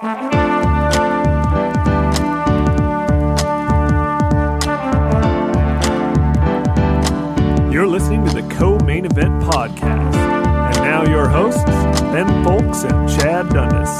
You're listening to the Co Main Event Podcast. And now your hosts, Ben Fowlkes and Chad Dundas.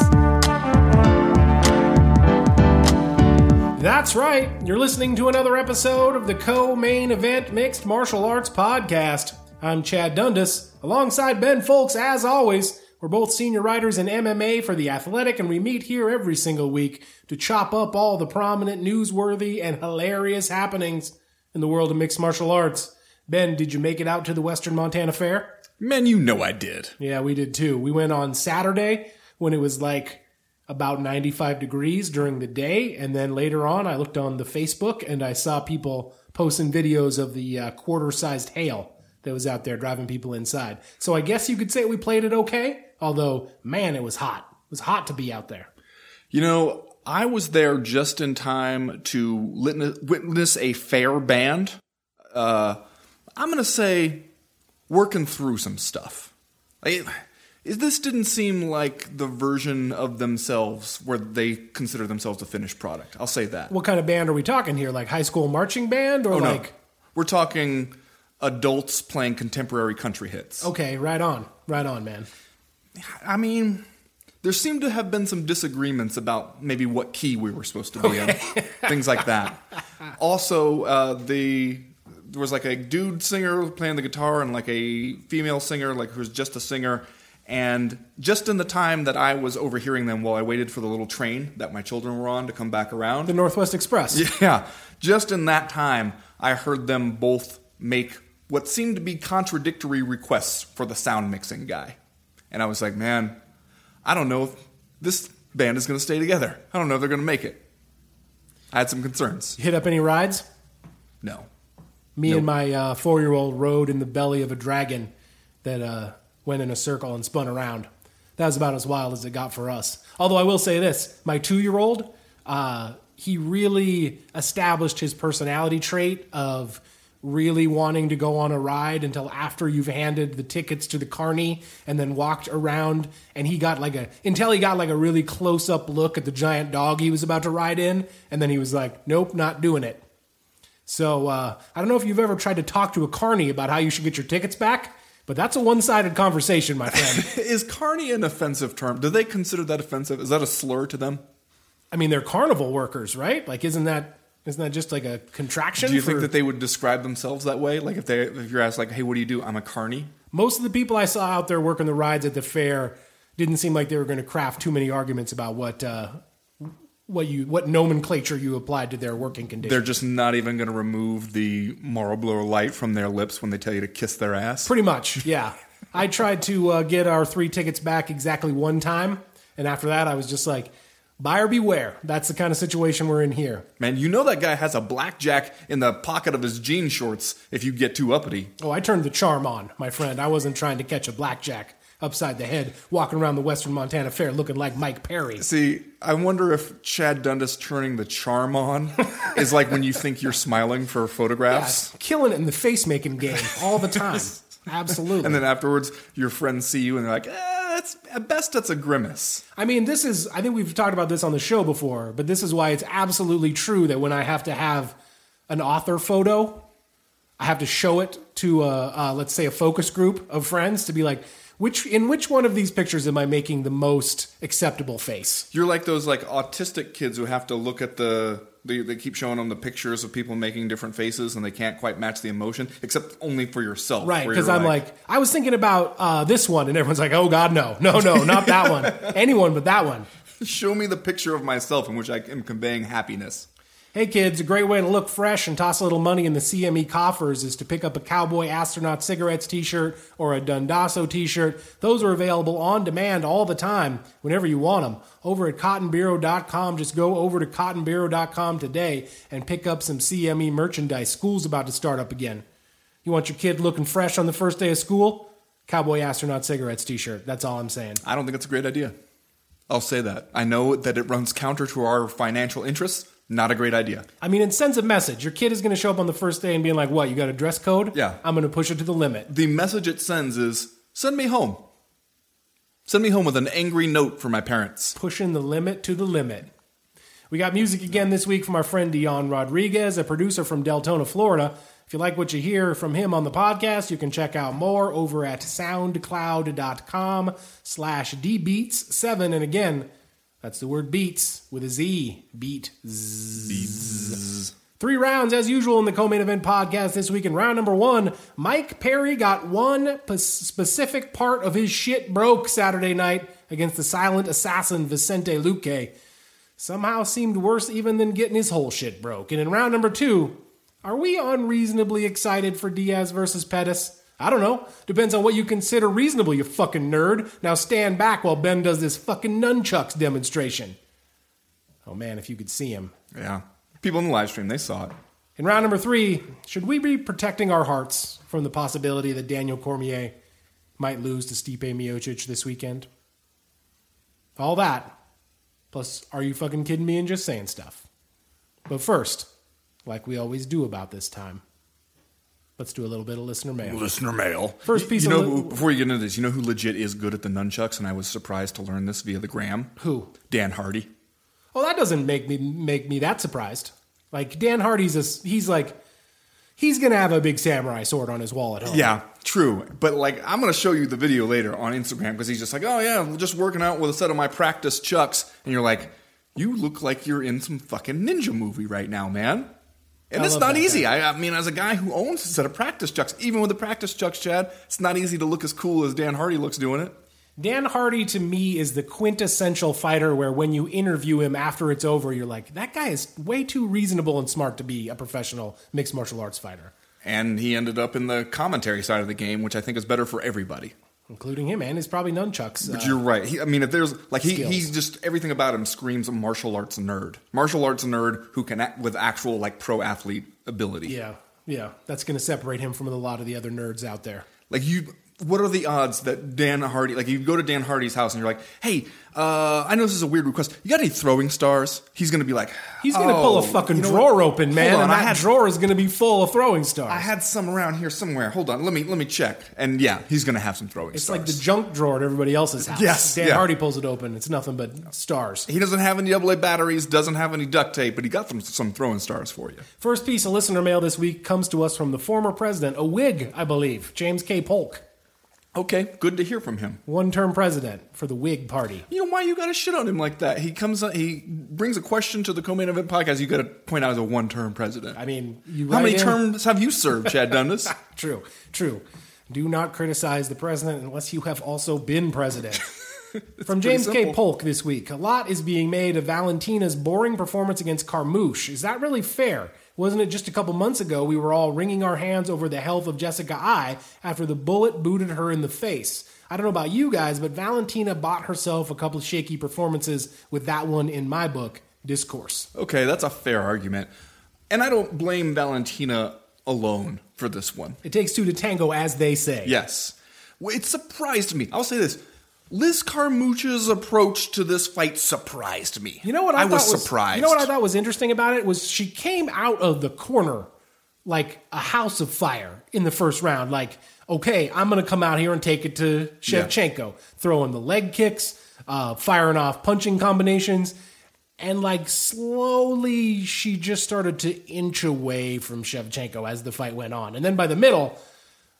That's right. You're listening to another episode of the Co Main Event Mixed Martial Arts Podcast. I'm Chad Dundas, alongside Ben Fowlkes, as always. We're both senior writers in MMA for The Athletic, and we meet here every single week to chop up all the prominent, newsworthy, and hilarious happenings in the world of mixed martial arts. Ben, did you make it out to the Western Montana Fair? Man, you know I did. Yeah, we did too. We went on Saturday when it was like about 95 degrees during the day. And then later on, I looked on the Facebook and I saw people posting videos of the uh, quarter sized hail that was out there driving people inside. So I guess you could say we played it okay. Although, man, it was hot. It was hot to be out there. You know, I was there just in time to witness a fair band. Uh, I'm going to say working through some stuff. Like, this didn't seem like the version of themselves where they consider themselves a finished product. I'll say that. What kind of band are we talking here? Like high school marching band or Oh, no. like. We're talking adults playing contemporary country hits. Okay, right on. Right on, man. I mean, there seemed to have been some disagreements about maybe what key we were supposed to be in, things like that. Also, uh, the there was like a dude singer playing the guitar and like a female singer, like who was just a singer. And just in the time that I was overhearing them while I waited for the little train that my children were on to come back around, The Northwest Express. yeah, just in that time, I heard them both make what seemed to be contradictory requests for the sound mixing guy. And I was like, man, I don't know if this band is going to stay together. I don't know if they're going to make it. I had some concerns. Hit up any rides? No. Me Nope. and my uh, four year old rode in the belly of a dragon that uh, went in a circle and spun around. That was about as wild as it got for us. Although I will say this my two year old, uh, he really established his personality trait of really wanting to go on a ride until after you've handed the tickets to the carney and then walked around and he got like a until he got like a really close up look at the giant dog he was about to ride in and then he was like nope not doing it so uh, I don't know if you've ever tried to talk to a carney about how you should get your tickets back, but that's a one-sided conversation, my friend. Is carny an offensive term? Do they consider that offensive? Is that a slur to them? I mean, they're carnival workers, right? Like, isn't that isn't that just like a contraction? Do you for- think that they would describe themselves that way? Like if they if you're asked like, "Hey, what do you do?" I'm a carny. most of the people I saw out there working the rides at the fair didn't seem like they were going to craft too many arguments about what uh, what you what nomenclature you applied to their working conditions. They're just not even going to remove the Marlboro light from their lips when they tell you to kiss their ass. Pretty much, yeah. I tried to uh, get our three tickets back exactly one time, and after that, I was just like, "Buyer beware." That's the kind of situation we're in here. Man, you know that guy has a blackjack in the pocket of his jean shorts if you get too uppity. Oh, I turned the charm on, my friend. I wasn't trying to catch a blackjack upside the head, walking around the Western Montana Fair looking like Mike Perry. See, I wonder if Chad Dundas turning the charm on is like when you think you're smiling for photographs. Killing it in the face making game all the time. Absolutely. And then afterwards, your friends see you and they're like, eh, it's, at best, that's a grimace. I mean, this is, I think we've talked about this on the show before, but this is why it's absolutely true that when I have to have an author photo, I have to show it to, a, uh, let's say, a focus group of friends to be like, which in which one of these pictures am I making the most acceptable face? You're like those like autistic kids who have to look at the. They, they keep showing them the pictures of people making different faces and they can't quite match the emotion, except only for yourself. Right, because I'm like, I was thinking about uh, this one, and everyone's like, oh God, no, no, no, not that one. Anyone but that one. show me the picture of myself in which I am conveying happiness. Hey kids, a great way to look fresh and toss a little money in the CME coffers is to pick up a Cowboy Astronaut Cigarettes t shirt or a Dundasso t shirt. Those are available on demand all the time, whenever you want them. Over at cottonbureau.com, just go over to cottonbureau.com today and pick up some CME merchandise. School's about to start up again. You want your kid looking fresh on the first day of school? Cowboy Astronaut Cigarettes t shirt. That's all I'm saying. I don't think it's a great idea. I'll say that. I know that it runs counter to our financial interests. Not a great idea. I mean, it sends a message. Your kid is going to show up on the first day and being like, "What? You got a dress code? Yeah. I'm going to push it to the limit." The message it sends is send me home. Send me home with an angry note for my parents. pushing the limit to the limit. We got music again this week from our friend Dion Rodriguez, a producer from Deltona, Florida. If you like what you hear from him on the podcast, you can check out more over at soundcloud.com slash dbeatz7. And again, that's the word beats with a Z. Beat Z. Three rounds as usual in the co-main event podcast this week. In round number one, Mike Perry got one p- specific part of his shit broke Saturday night against the silent assassin Vicente Luque. Somehow seemed worse even than getting his whole shit broke. And in round number two, are we unreasonably excited for Diaz versus Pettis? I don't know. Depends on what you consider reasonable, you fucking nerd. Now stand back while Ben does this fucking nunchucks demonstration. Oh man, if you could see him. Yeah. People in the live stream, they saw it. In round number three, should we be protecting our hearts from the possibility that Daniel Cormier might lose to Stipe Miocic this weekend? All that. Plus, are you fucking kidding me and just saying stuff? But first, like we always do about this time, let's do a little bit of listener mail. Listener mail. First piece you of know, li- who- before you get into this, you know who legit is good at the nunchucks, and I was surprised to learn this via the gram. Who? Dan Hardy. Oh, that doesn't make me make me that surprised. Like Dan Hardy's a, he's like he's gonna have a big samurai sword on his wall at home. Yeah, true. But like, I'm gonna show you the video later on Instagram because he's just like, oh yeah, I'm just working out with a set of my practice chucks, and you're like, you look like you're in some fucking ninja movie right now, man. And I it's not easy. I, I mean, as a guy who owns a set of practice chucks, even with the practice chucks, Chad, it's not easy to look as cool as Dan Hardy looks doing it. Dan Hardy to me is the quintessential fighter where when you interview him after it's over, you're like, that guy is way too reasonable and smart to be a professional mixed martial arts fighter, And he ended up in the commentary side of the game, which I think is better for everybody. Including him and his probably nunchucks. But Uh, you're right. He, I mean, if there's like he, skills. he's just everything about him screams a martial arts nerd. Martial arts nerd who can act with actual like pro athlete ability. yeah, yeah, that's going to separate him from a lot of the other nerds out there. Like you, what are the odds that Dan Hardy? Like you go to Dan Hardy's house and you're like, "Hey, uh, I know this is a weird request. You got any throwing stars?" He's gonna be like, He's going to "Oh, pull a fucking you know drawer what? open, man, on, and that had drawer is going to be full of throwing stars. I had some around here somewhere. Hold on, let me let me check. And yeah, he's gonna have some throwing stars. it's stars. like the junk drawer at everybody else's house. Yes, Dan yeah. Hardy pulls it open. It's nothing but stars. he doesn't have any AA batteries, doesn't have any duct tape, but he got some some throwing stars for you. First piece of listener mail this week comes to us from the former president, a Whig, I believe, James K. Polk, Okay, good to hear from him. one term president for the Whig Party. You know why you got to shit on him like that? He comes, he brings a question to the co-main event podcast. You got to point out as a one-term president. I mean, you How many in- terms have you served, Chad Dundas? True, true. Do not criticize the president unless you have also been president. From James K. Polk this week, a lot is being made of Valentina's boring performance against Carmouche. Is that really fair? Wasn't it just a couple months ago we were all wringing our hands over the health of Jessica Eye after the bullet booted her in the face? I don't know about you guys, but Valentina bought herself a couple shaky performances with that one in my book, Discourse. okay, that's a fair argument, and I don't blame Valentina alone for this one. It takes two to tango, as they say. Yes, it surprised me. I'll say this: Liz Carmouche's approach to this fight surprised me. You know what I, was, thought surprised. You know what I thought was interesting about it was she came out of the corner like a house of fire in the first round. Like, okay, I'm going to come out here and take it to Shevchenko, throwing the leg kicks, uh, firing off punching combinations. And like slowly, she just started to inch away from Shevchenko as the fight went on. And then by the middle,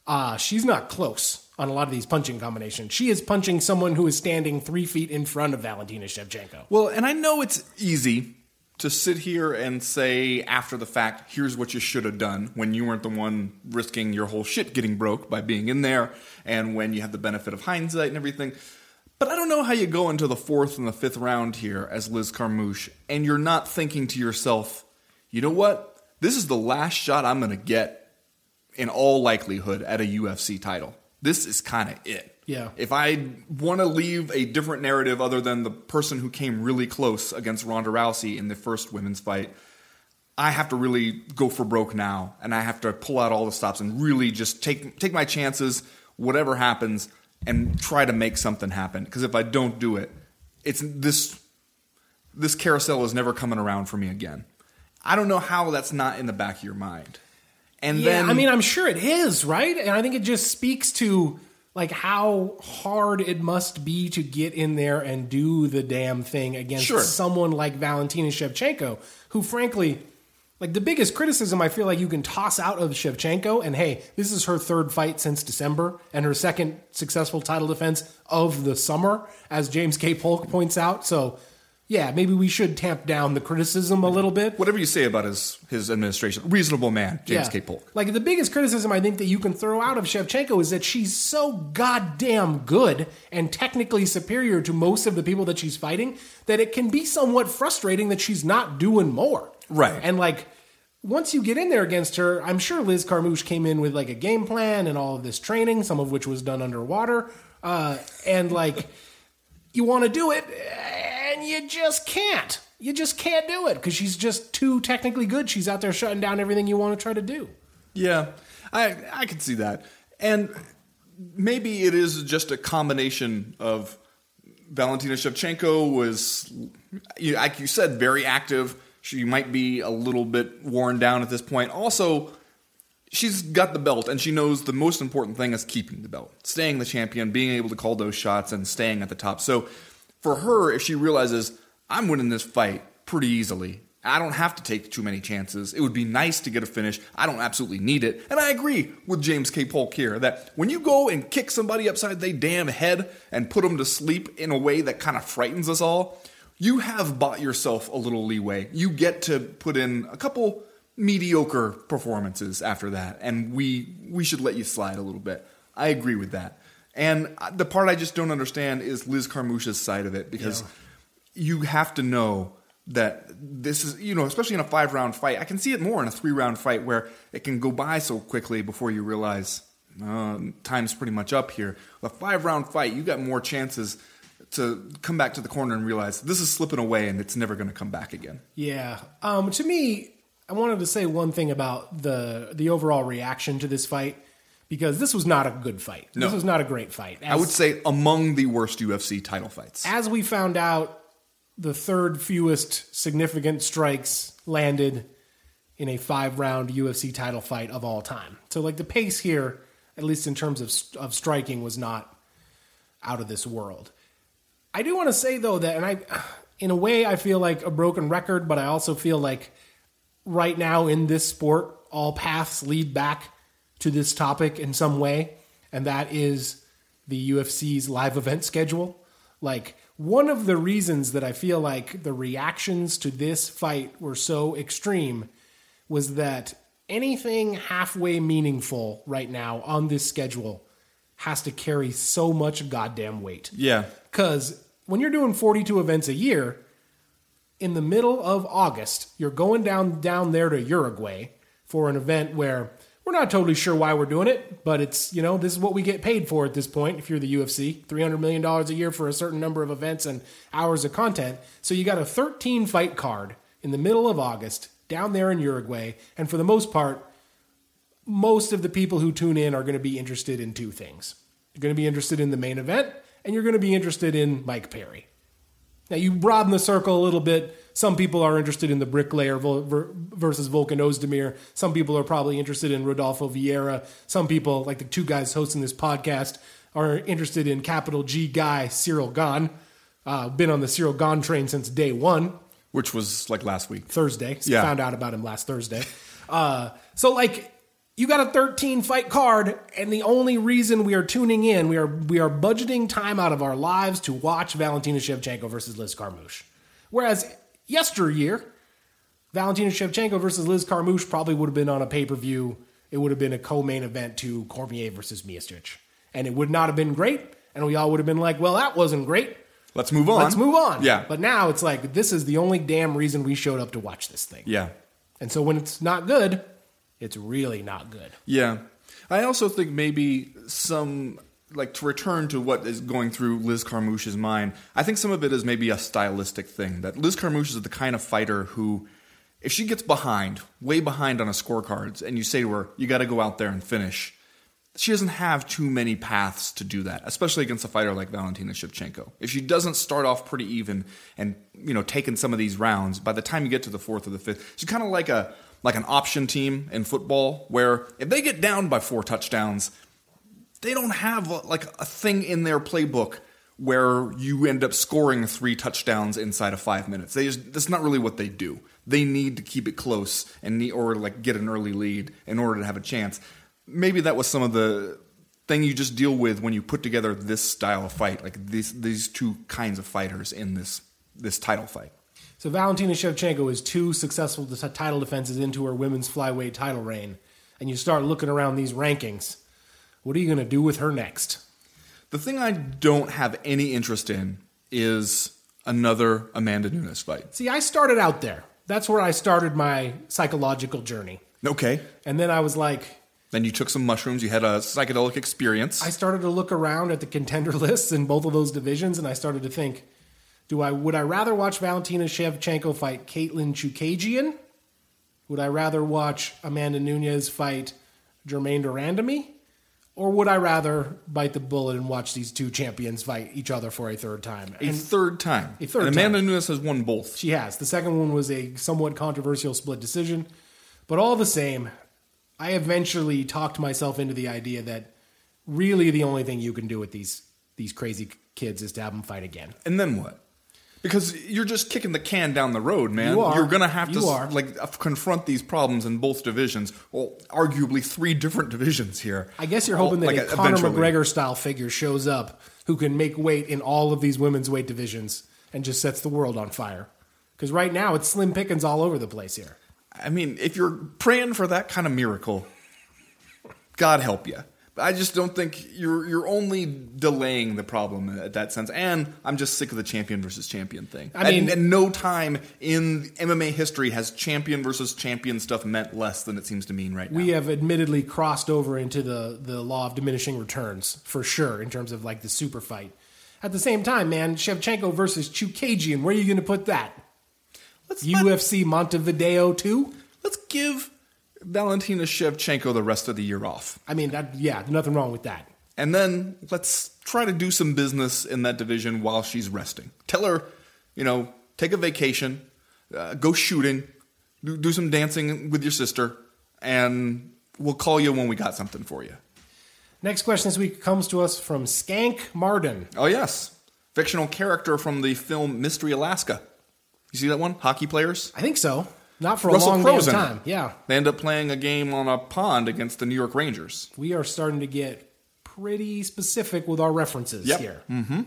uh, she's not close on a lot of these punching combinations. She is punching someone who is standing three feet in front of Valentina Shevchenko. Well, and I know it's easy to sit here and say after the fact, here's what you should have done when you weren't the one risking your whole shit getting broke by being in there and when you have the benefit of hindsight and everything. But I don't know how you go into the fourth and the fifth round here as Liz Carmouche and you're not thinking to yourself, you know what? This is the last shot I'm going to get in all likelihood at a UFC title. This is kind of it. Yeah. If I want to leave a different narrative other than the person who came really close against Ronda Rousey in the first women's fight, I have to really go for broke now, and I have to pull out all the stops and really just take take my chances, whatever happens, and try to make something happen. Because if I don't do it, it's this this carousel is never coming around for me again. I don't know how that's not in the back of your mind. And Yeah, then I mean, I'm sure it is, right? And I think it just speaks to like how hard it must be to get in there and do the damn thing against Sure. someone like Valentina Shevchenko, who frankly, like the biggest criticism I feel like you can toss out of Shevchenko, and hey, this is her third fight since December and her second successful title defense of the summer, as James K. Polk points out. So, yeah, maybe we should tamp down the criticism a little bit. Whatever you say about his his administration, reasonable man, James Yeah. K. Polk. Like the biggest criticism I think that you can throw out of Shevchenko is that she's so goddamn good and technically superior to most of the people that she's fighting that it can be somewhat frustrating that she's not doing more. Right. And like once you get in there against her, I'm sure Liz Carmouche came in with like a game plan and all of this training, some of which was done underwater. Uh, and like you want to do it and you just can't. You just can't do it because she's just too technically good. She's out there shutting down everything you want to try to do. Yeah, I I can see that, and maybe it is just a combination of Valentina Shevchenko was, like you said, very active. She might be a little bit worn down at this point. Also, she's got the belt, and she knows the most important thing is keeping the belt, staying the champion, being able to call those shots, and staying at the top. So, for her, if she realizes I'm winning this fight pretty easily, I don't have to take too many chances. It would be nice to get a finish. I don't absolutely need it. And I agree with James K. Polk here that when you go and kick somebody upside their damn head and put them to sleep in a way that kind of frightens us all, you have bought yourself a little leeway. You get to put in a couple mediocre performances after that, and we we should let you slide a little bit. I agree with that. And the part I just don't understand is Liz Carmouche's side of it because you have to know that this is you know especially in a five round fight. I can see it more in a three round fight where it can go by so quickly before you realize uh, time's pretty much up here. A five round fight, you got more chances to come back to the corner and realize this is slipping away and it's never going to come back again. Yeah. Um, to me, I wanted to say one thing about the the overall reaction to this fight because this was not a good fight. No. This was not a great fight. I would say among the worst UFC title fights. as we found out, the third fewest significant strikes landed in a five round UFC title fight of all time. So, like, the pace here, at least in terms of, of striking, was not out of this world. I do want to say, though, that, and I, in a way, I feel like a broken record, but I also feel like right now in this sport, all paths lead back to this topic in some way, and that is the UFC's live event schedule. Like, one of the reasons that I feel like the reactions to this fight were so extreme was that anything halfway meaningful right now on this schedule has to carry so much goddamn weight. yeah. Because when you're doing 42 events a year, in the middle of August, you're going down down there to Uruguay for an event where we're not totally sure why we're doing it, but it's you know this is what we get paid for at this point. If you're the UFC, 300 million dollars a year for a certain number of events and hours of content. So you got a 13 fight card in the middle of August down there in Uruguay, and for the most part, most of the people who tune in are going to be interested in two things. You're going to be interested in the main event, and you're going to be interested in Mike Perry. Now, you broaden the circle a little bit. Some people are interested in the bricklayer versus Volkan Ozdemir. Some people are probably interested in Rodolfo Vieira. Some people, like the two guys hosting this podcast, are interested in capital G guy Ciryl Gane. Uh, been on the Ciryl Gane train since day one. Which was like last week. Thursday. So Yeah. Found out about him last Thursday. Uh, so like you got a 13 fight card, and the only reason we are tuning in, we are we are budgeting time out of our lives to watch Valentina Shevchenko versus Liz Carmouche. Whereas yesteryear, Valentina Shevchenko versus Liz Carmouche probably would have been on a pay per view. It would have been a co-main event to Cormier versus Miocic, and it would not have been great. And we all would have been like, "Well, that wasn't great. Let's move on. Let's move on." Yeah. But now it's like this is the only damn reason we showed up to watch this thing. yeah. And so when it's not good, it's really not good. Yeah. I also think maybe some like to return to what is going through Liz Carmouche's mind. I think some of it is maybe a stylistic thing that Liz Carmouche is the kind of fighter who if she gets behind, way behind on a scorecards and you say to her, "You got to go out there and finish." She doesn't have too many paths to do that, especially against a fighter like Valentina Shevchenko. If she doesn't start off pretty even and you know taking some of these rounds, by the time you get to the fourth or the fifth, she's kind of like a like an option team in football, where if they get down by four touchdowns, they don't have like a thing in their playbook where you end up scoring three touchdowns inside of five minutes. They just, that's not really what they do. They need to keep it close and need, or like get an early lead in order to have a chance. Maybe that was some of the thing you just deal with when you put together this style of fight, like these these two kinds of fighters in this this title fight. So Valentina Shevchenko is two successful title defenses into her women's flyweight title reign, and you start looking around these rankings. What are you going to do with her next? The thing I don't have any interest in is another Amanda Nunes fight. See, I started out there. That's where I started my psychological journey. Okay. And then I was like, Then you took some mushrooms, you had a psychedelic experience. I started to look around at the contender lists in both of those divisions, and I started to think, do I would I rather watch Valentina Shevchenko fight Katlyn Chookagian? Would I rather watch Amanda Nunes fight Germaine de Randamie? Or would I rather bite the bullet and watch these two champions fight each other for a third time? a And third time. A third and Amanda Nunes has won both. she has. The second one was a somewhat controversial split decision. But all the same, I eventually talked myself into the idea that really the only thing you can do with these these crazy kids is to have them fight again. And then what? Because you're just kicking the can down the road, man. You are. You're gonna have to are. like uh, confront these problems in both divisions. Well, arguably three different divisions here. I guess you're hoping that Like, a Conor. McGregor style figure shows up who can make weight in all of these women's weight divisions and just sets the world on fire. Because right now it's slim pickings all over the place here. I mean, if you're praying for that kind of miracle, God help you. I just don't think you're you're only delaying the problem at that sense. And I'm just sick of the champion versus champion thing. I mean- and, and no time in MMA history has champion versus champion stuff meant less than it seems to mean right now. We have admittedly crossed over into the, the law of diminishing returns for sure in terms of like the super fight. At the same time, man, Shevchenko versus Chookagian, where are you going to put that? let's let- UFC Montevideo too? let's give Valentina Shevchenko the rest of the year off. I mean, that, yeah, nothing wrong with that. And then let's try to do some business in that division while she's resting. Tell her, you know, take a vacation, uh, go shooting, do, do some dancing with your sister, and we'll call you when we got something for you. Next question this week comes to us from Skank Marden. Oh, yes. Fictional character from the film Mystery Alaska. You see that one? Hockey players? I think so. Not for a Russell long Crowe's damn time. Yeah. They end up playing a game on a pond against the New York Rangers. we are starting to get pretty specific with our references Yep. here. Mm-hmm.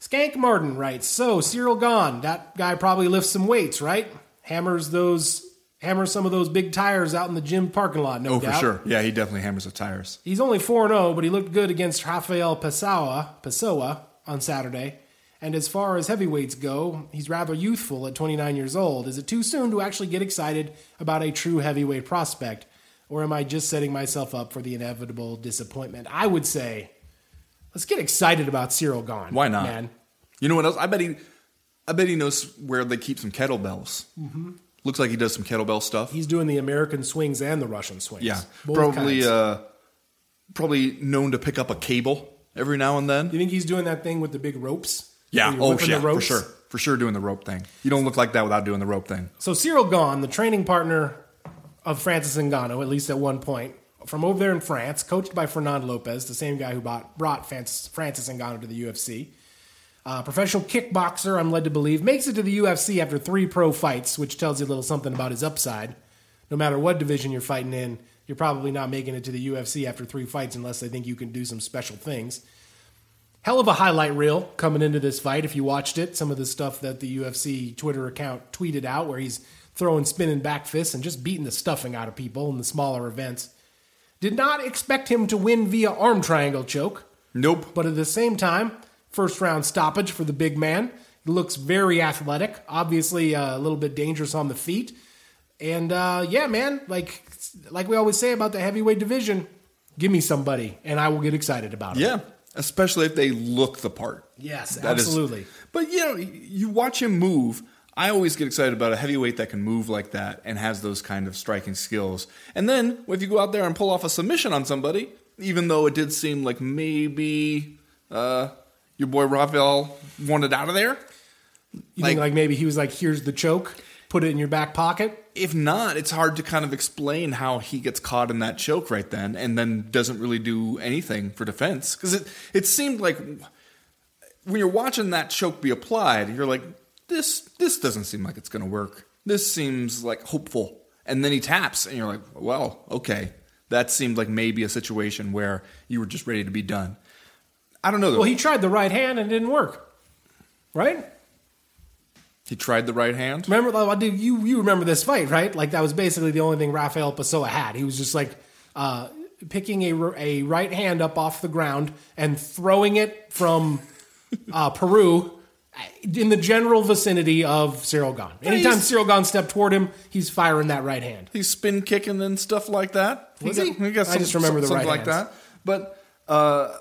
Skank Marden writes, "So Ciryl Gane. That guy probably lifts some weights, right? Hammers those, hammers some of those big tires out in the gym parking lot. No Oh, doubt. for sure. Yeah, he definitely hammers the tires. He's only 4-0, but he looked good against Rafael Pessoa, Pessoa on Saturday. And as far as heavyweights go, he's rather youthful at 29 years old. Is it too soon to actually get excited about a true heavyweight prospect? Or am I just setting myself up for the inevitable disappointment? I would say, let's get excited about Ciryl Gane. Why not? Man. You know what else? I bet he, I bet he knows where they keep some kettlebells. Mm-hmm. Looks like he does some kettlebell stuff. He's doing the American swings and the Russian swings. yeah, Both probably, uh, probably known to pick up a cable every now and then. you think he's doing that thing with the big ropes? Yeah, oh yeah, for sure, for sure, doing the rope thing. You don't look like that without doing the rope thing. So Ciryl Gane, the training partner of Francis Ngannou, at least at one point, from over there in France, coached by Fernand Lopez, the same guy who bought, brought Francis, Francis Ngannou to the UFC. Uh, professional kickboxer, I'm led to believe, makes it to the UFC after three pro fights, which tells you a little something about his upside. No matter what division you're fighting in, you're probably not making it to the UFC after three fights unless they think you can do some special things. Hell of a highlight reel coming into this fight. If you watched it, some of the stuff that the UFC Twitter account tweeted out, where he's throwing spinning back fists and just beating the stuffing out of people in the smaller events. Did not expect him to win via arm triangle choke, Nope. but at the same time, first round stoppage for the big man. He looks very athletic, obviously uh, a little bit dangerous on the feet. And uh, yeah, man, like like we always say about the heavyweight division, give me somebody and I will get excited about it. Yeah, especially if they look the part. Yes, That is- absolutely. but you know, you watch him move. I always get excited about a heavyweight that can move like that and has those kind of striking skills. And then if you go out there and pull off a submission on somebody, even though it did seem like maybe uh, your boy Rafael wanted out of there, You think like maybe he was like, here's the choke? Put it in your back pocket. if not, it's hard to kind of explain how he gets caught in that choke right then, and then doesn't really do anything for defense. Because it it seemed like when you're watching that choke be applied, you're like, this this doesn't seem like it's going to work. This seems like hopeful, and then he taps, and you're like, well, okay, that seemed like maybe a situation where you were just ready to be done. I don't know. Though. Well, he tried the right hand and it didn't work. Right? He tried the right hand. Remember, you you remember this fight, right? Like that was basically the only thing Rafael Pessoa had. He was just like uh, picking a right hand up off the ground and throwing it from uh, Peru in the general vicinity of Ciryl Gane. Anytime he's- Ciryl Gane stepped toward him, he's firing that right hand. He's spin kicking and stuff like that. Was got, he? got I just remember the something right like hands. that. But uh,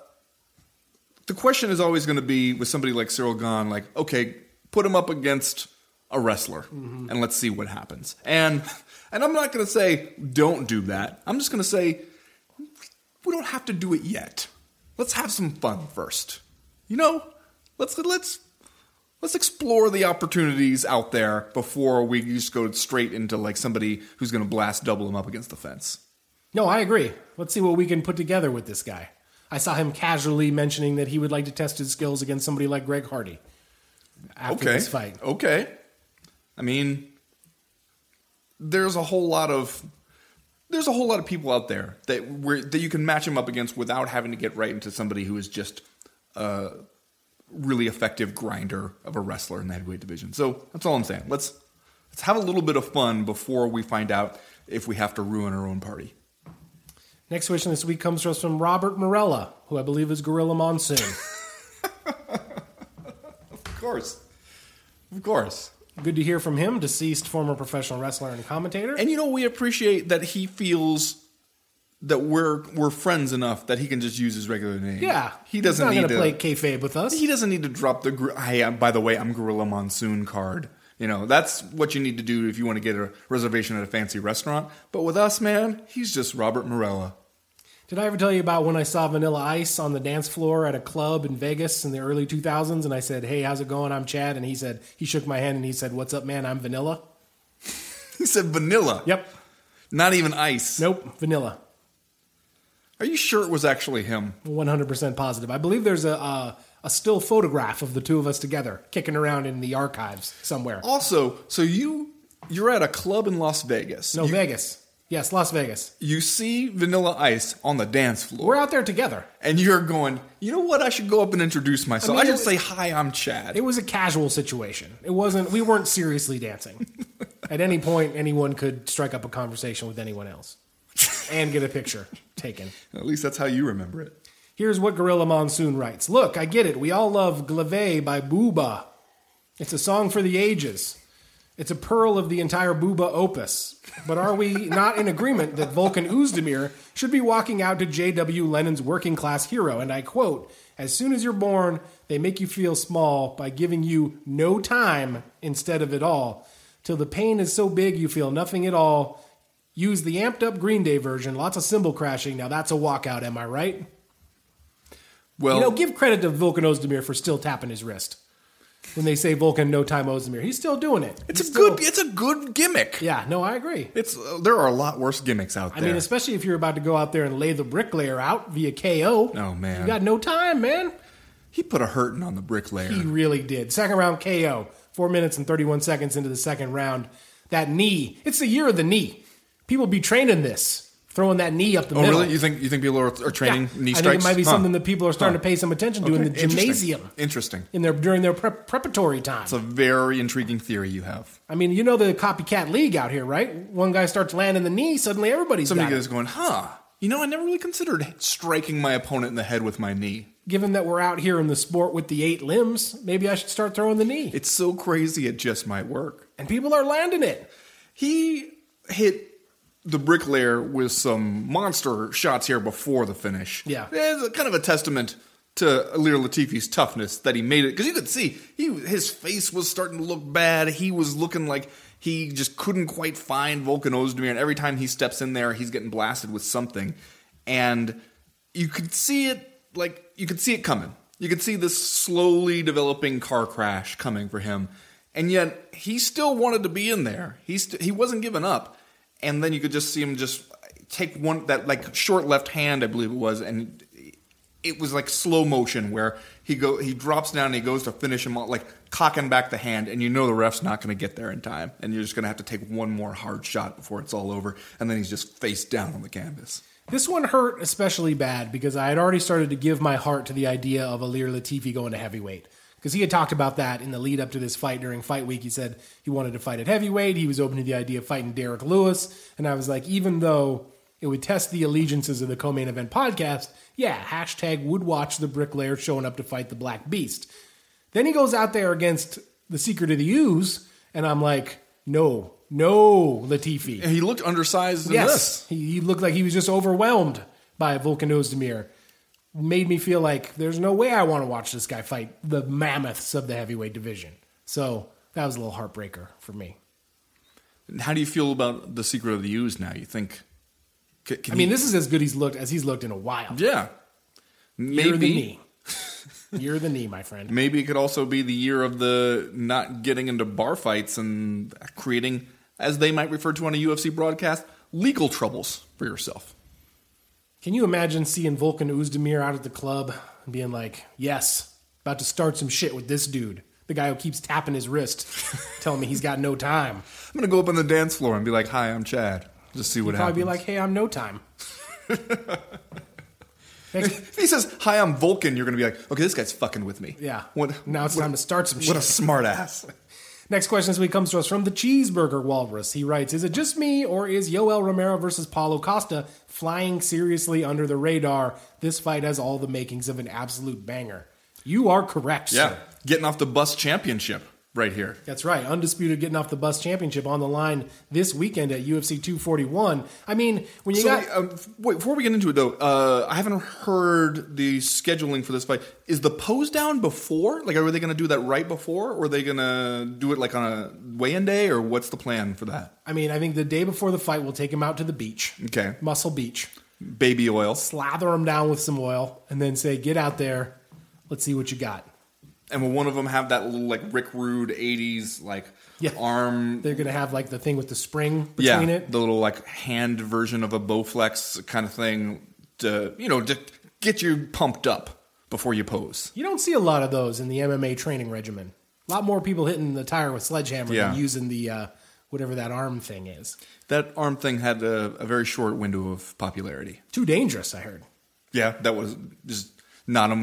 the question is always going to be with somebody like Ciryl Gane, like, okay, put him up against a wrestler Mm-hmm. and let's see what happens. And and I'm not going to say don't do that. I'm just going to say we don't have to do it yet. Let's have some fun first. You know, let's let's let's explore the opportunities out there before we just go straight into like somebody who's going to blast double him up against the fence. No, I agree. Let's see what we can put together with this guy. I saw him casually mentioning that he would like to test his skills against somebody like Greg Hardy after okay. this fight. Okay. I mean, there's a whole lot of there's a whole lot of people out there that where that you can match him up against without having to get right into somebody who is just a really effective grinder of a wrestler in the heavyweight division. So that's all I'm saying. Let's let's have a little bit of fun before we find out if we have to ruin our own party. Next question this week comes to us from Robert Marella, who I believe is Gorilla Monsoon. Of course. Of course. Good to hear from him, deceased former professional wrestler and commentator. And you know, we appreciate that he feels that we're we're friends enough that he can just use his regular name. yeah, he doesn't He's need not to gonna play kayfabe with us. He doesn't need to drop the. I am. Uh, by the way, I'm Gorilla Monsoon card. You know, that's what you need to do if you want to get a reservation at a fancy restaurant. But with us, man, he's just Robert Marella. Did I ever tell you about when I saw Vanilla Ice on the dance floor at a club in Vegas in the early 2000s? And I said, "Hey, how's it going? I'm Chad." And he said, he shook my hand and he said, "What's up, man? I'm Vanilla." He said vanilla. Yep. Not even ice. Nope. Vanilla. Are you sure it was actually him? 100% positive. I believe there's a, a a still photograph of the two of us together kicking around in the archives somewhere. Also, so you you're at a club in Las Vegas. No, you, Vegas. Yes, Las Vegas. you see Vanilla Ice on the dance floor. We're out there together. and you're going, you know what? I should go up and introduce myself. I, I should it- say, hi, I'm Chad. It was a casual situation. It wasn't. We weren't seriously dancing. At any point, anyone could strike up a conversation with anyone else and get a picture taken. At least that's how you remember it. Here's what Gorilla Monsoon writes. Look, I get it. We all love Glave by Booba. It's a song for the ages. It's a pearl of the entire Booba opus. But are we not in agreement that Volkan Ozdemir should be walking out to J.W. Lennon's working class hero? And I quote, As soon as you're born, they make you feel small by giving you no time instead of it all. Till the pain is so big you feel nothing at all. Use the amped up Green Day version, lots of cymbal crashing. Now that's a walkout, am I right? Well, You know, give credit to Volkan Ozdemir for still tapping his wrist. When they say Volkan, no time Ozdemir, he's still doing it. it's He's a still- good it's a good gimmick. Yeah, no, I agree. It's uh, there are a lot worse gimmicks out there. I mean, especially if you're about to go out there and lay the bricklayer out via KO. Oh, man. you got no time, man. he put a hurting on the bricklayer. He really did. Second round KO, four minutes and 31 seconds into the second round. That knee, it's the year of the knee. People be training this, throwing that knee up the oh, middle. oh, middle. really? You think you think people are, are training Yeah. knee I strikes? think it might be Huh. something that people are starting Huh. to pay some attention to in the gymnasium Interesting. in their during their prep, preparatory time. It's a very intriguing theory you have. I mean, you know the copycat league out here, right? One guy starts landing the knee, suddenly everybody's Somebody got is going, huh? You know, I never really considered striking my opponent in the head with my knee. Given that we're out here in the sport with the eight limbs, maybe I should start throwing the knee. It's so crazy, it just might work. And people are landing it. He hit the bricklayer with some monster shots here before the finish. Yeah. it's kind of a testament to Ilir Latifi's toughness that he made it because you could see he his face was starting to look bad. He was looking like he just couldn't quite find Volkan Ozdemir, and every time he steps in there, he's getting blasted with something, and you could see it like you could see it coming. You could see this slowly developing car crash coming for him. and yet he still wanted to be in there. He st- he wasn't giving up, and then you could just see him just take one that like short left hand, I believe it was, and it was like slow motion where he go he drops down and he goes to finish him off, like cocking back the hand, and you know the ref's not going to get there in time, and you're just going to have to take one more hard shot before it's all over, and then he's just face down on the canvas. This one hurt especially bad because I had already started to give my heart to the idea of Ilir Latifi going to heavyweight. Because he had talked about that in the lead up to this fight during fight week. He said he wanted to fight at heavyweight. He was open to the idea of fighting Derrick Lewis. And I was like, even though it would test the allegiances of the co main event podcast, yeah, hashtag would watch the bricklayer showing up to fight the Black Beast. Then he goes out there against the Secret of the Ooze, and I'm like, no, no, Latifi. He looked undersized in Yes, this. he, he looked like he was just overwhelmed by Volkan Ozdemir. Made me feel like there's no way I want to watch this guy fight the mammoths of the heavyweight division. So that was a little heartbreaker for me. How do you feel about the secret of the Ooze now? You think? Can, can I mean, he- this is as good he's looked as he's looked in a while. yeah, Year of the maybe knee. Year of the knee, my friend. maybe it could also be the year of the not getting into bar fights and creating, as they might refer to on a UFC broadcast, legal troubles for yourself. Can you imagine seeing Volkan Ozdemir out at the club and being like, yes, about to start some shit with this dude? The guy who keeps tapping his wrist, telling me he's got no time. I'm gonna go up on the dance floor and be like, "Hi, I'm Chad." Just see what Probably happens. Probably be like, hey, I'm no time. If he says, "Hi, I'm Vulcan," you're gonna be like, "Okay, this guy's fucking with me." Yeah. What? Now it's what- time to start some shit. What a shit. smart ass. Next question this week comes to us from the Cheeseburger Walrus. He writes Is it just me, or is Yoel Romero versus Paulo Costa flying seriously under the radar? This fight has all the makings of an absolute banger. You are correct, Yeah, sir. getting off the bus championship right here. That's right. Undisputed getting off the bus championship on the line this weekend at UFC 241. I mean, when you So, got. um, wait, before we get into it though, uh, I haven't heard the scheduling for this fight. Is the pose down before? Like, are they going to do that right before, or are they going to do it like on a weigh-in day, or what's the plan for that? I mean, I think the day before the fight, we'll take him out to the beach. Okay, Muscle Beach. baby oil, Slather him down with some oil, and then say, Get out there. Let's see what you got. And will one of them have that little like Rick Rude '80s like Yeah. arm? They're going to have like the thing with the spring Yeah, between it. the little like hand version of a Bowflex kind of thing to you know to get you pumped up before you pose. You don't see a lot of those in the MMA training regimen. A lot more people hitting the tire with sledgehammer Yeah. than using the uh, whatever that arm thing is. That arm thing had a, a very short window of popularity. Too dangerous, I heard. Yeah, that was just not a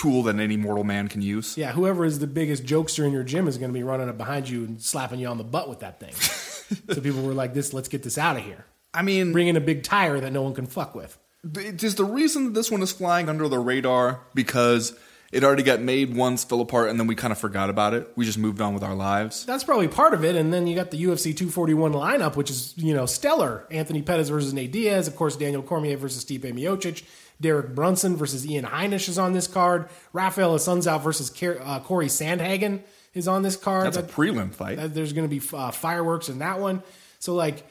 tool that any mortal man can use. Yeah, whoever is the biggest jokester in your gym is going to be running up behind you and slapping you on the butt with that thing. so people were like, "This, let's get this out of here." I mean, Bring in a big tire that no one can fuck with. it is the reason that this one is flying under the radar because it already got made once, fell apart, and then we kind of forgot about it. We just moved on with our lives. That's probably part of it. And then you got the UFC 241 lineup, which is, you know, stellar. Anthony Pettis versus Nate Diaz. Of course, Daniel Cormier versus Stipe Miocic. Derek Brunson versus Ian Heinisch is on this card. Raphael Assunção versus uh, Cory Sandhagen is on this card. That's a That- prelim fight. that there's going to be uh, fireworks in that one. So, like,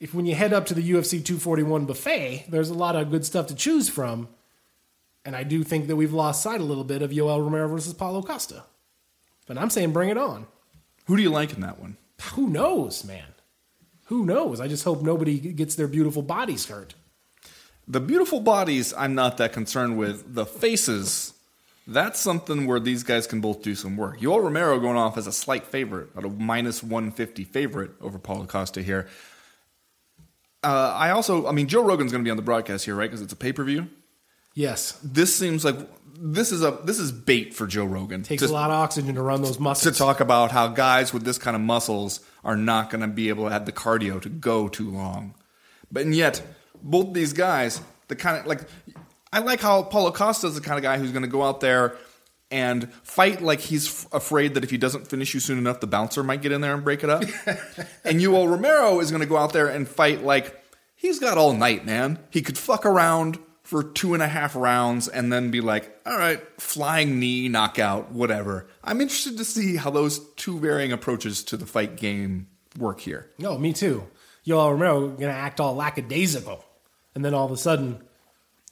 if when you head up to the UFC 241 buffet, there's a lot of good stuff to choose from. And I do think that we've lost sight a little bit of Yoel Romero versus Paulo Costa. But I'm saying bring it on. Who do you like in that one? Who knows, man? Who knows? I just hope nobody gets their beautiful bodies hurt. The beautiful bodies, I'm not that concerned with. The faces, that's something where these guys can both do some work. Yoel Romero going off as a slight favorite, at a minus 150 favorite over Paulo Costa here. Uh, I also, I mean, Joe Rogan's going to be on the broadcast here, right? Because it's a pay per view. Yes, This seems like this is a this is bait for Joe Rogan. takes to, a lot of oxygen to run those muscles. to talk about how guys with this kind of muscles are not going to be able to have the cardio to go too long. But and yet, both these guys, the kind of like, I like how Paulo Costa is the kind of guy who's going to go out there and fight like he's f- afraid that if he doesn't finish you soon enough, the bouncer might get in there and break it up. and Yoel Romero is going to go out there and fight like he's got all night, man. He could fuck around for two and a half rounds and then be like, all right, flying knee, knockout, whatever. I'm interested to see how those two varying approaches to the fight game work here. no, me too. Yoel Romero going to act all lackadaisical. And then all of a sudden,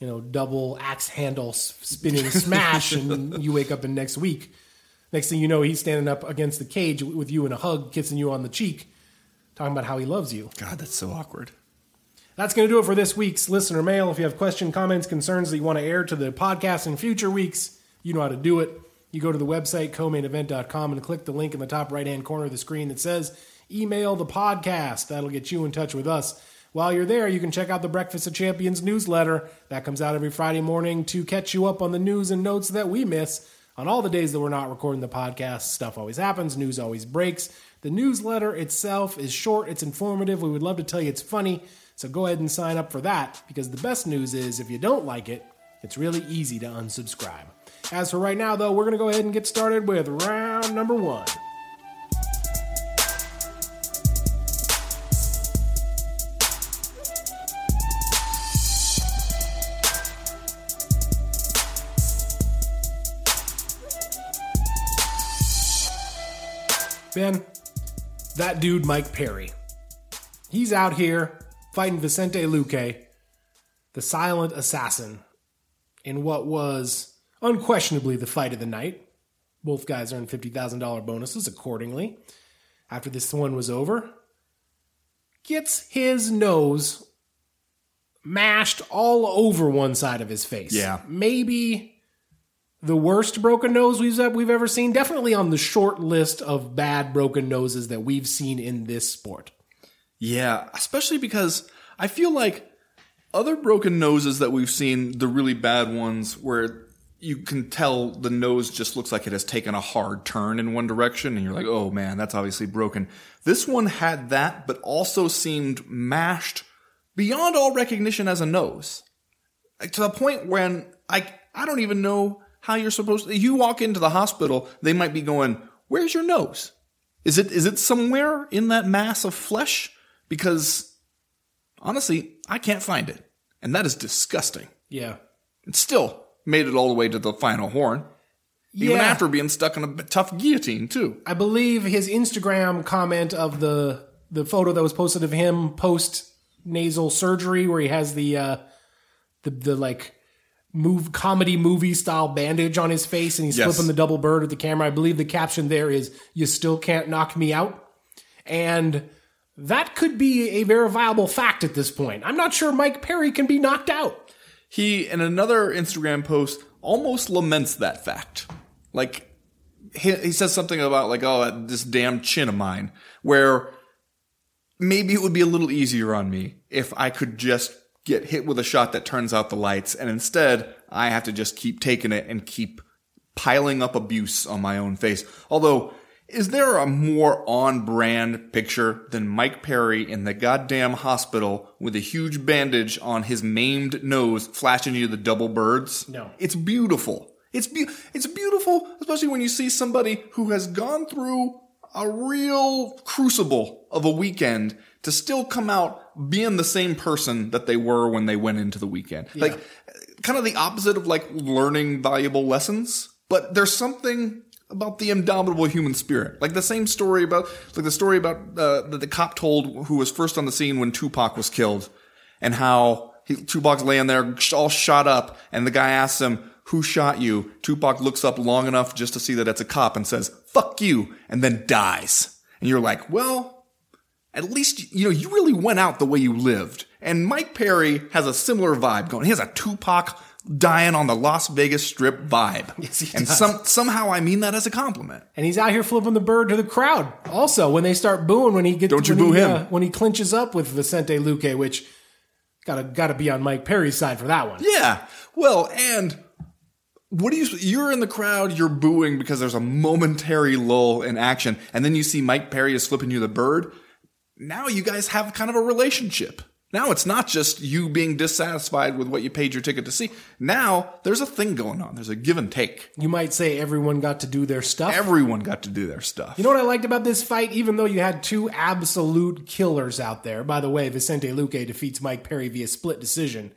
you know, double axe handle spinning smash, and you wake up in next week Next thing you know, he's standing up against the cage with you in a hug, kissing you on the cheek, talking about how he loves you. God, that's so awkward. That's going to do it for this week's listener mail. If you have questions, comments, concerns that you want to air to the podcast in future weeks, you know how to do it. You go to the website, comainevent.com, and click the link in the top right hand corner of the screen that says email the podcast. That'll get you in touch with us. While you're there, you can check out the Breakfast of Champions newsletter. That comes out every Friday morning to catch you up on the news and notes that we miss. On all the days that we're not recording the podcast, stuff always happens, news always breaks. The newsletter itself is short, it's informative. We would love to tell you it's funny. So go ahead and sign up for that because the best news is if you don't like it, it's really easy to unsubscribe. As for right now, though, we're going to go ahead and get started with round number one. Ben, that dude, Mike Perry, he's out here fighting Vicente Luque, the silent assassin, in what was unquestionably the fight of the night. Both guys earned $50,000 bonuses accordingly. After this one was over, gets his nose mashed all over one side of his face. Yeah. Maybe the worst broken nose we've we've ever seen. Definitely on the short list of bad broken noses that we've seen in this sport. Yeah, especially because I feel like other broken noses that we've seen, the really bad ones, where you can tell the nose just looks like it has taken a hard turn in one direction, and you're like, oh man, that's obviously broken. This one had that, but also seemed mashed beyond all recognition as a nose. Like, to the point when I I don't even know how you're supposed to. You walk into the hospital, they might be going, "Where's your nose? Is it is it somewhere in that mass of flesh?" Because honestly, I can't find it, and that is disgusting. Yeah. It still made it all the way to the final horn, even Yeah. after being stuck in a tough guillotine too. I believe his Instagram comment of the the photo that was posted of him post nasal surgery, where he has the uh, the the like move comedy movie style bandage on his face, and he's Yes. flipping the double bird at the camera. I believe the caption there is "You still can't knock me out," and that could be a verifiable fact at this point. I'm not sure Mike Perry can be knocked out. He, in another Instagram post, almost laments that fact. Like, he, he says something about, like, oh, this damn chin of mine, where maybe it would be a little easier on me if I could just get hit with a shot that turns out the lights, and instead, I have to just keep taking it and keep piling up abuse on my own face. Although, is there a more on brand picture than Mike Perry in the goddamn hospital with a huge bandage on his maimed nose flashing you the double birds? No. It's beautiful. It's be- it's beautiful, especially when you see somebody who has gone through a real crucible of a weekend to still come out being the same person that they were when they went into the weekend. Like kind of the opposite of like learning valuable lessons, but there's something about the indomitable human spirit. Like the same story about like the story about uh, that the cop told who was first on the scene when Tupac was killed and how he, Tupac's laying there all shot up, and the guy asks him, "Who shot you?" Tupac looks up long enough just to see that it's a cop and says, "Fuck you," and then dies. And you're like, well, at least you know you really went out the way you lived. And Mike Perry has a similar vibe going. He has a Tupac dying on the Las Vegas Strip vibe. Yes, and does. some somehow I mean that as a compliment. And he's out here flipping the bird to the crowd. Also, when they start booing when he gets Don't you boo he, him. uh, when he clinches up with Vicente Luque, which gotta gotta be on Mike Perry's side for that one. Yeah. Well, and what do you? You're in the crowd. You're booing because there's a momentary lull in action, and then you see Mike Perry is flipping you the bird. Now you guys have kind of a relationship. Now it's not just you being dissatisfied with what you paid your ticket to see. Now there's a thing going on. There's a give and take. You might say everyone got to do their stuff. Everyone got to do their stuff. You know what I liked about this fight? Even though you had two absolute killers out there. By the way, Vicente Luque defeats Mike Perry via split decision.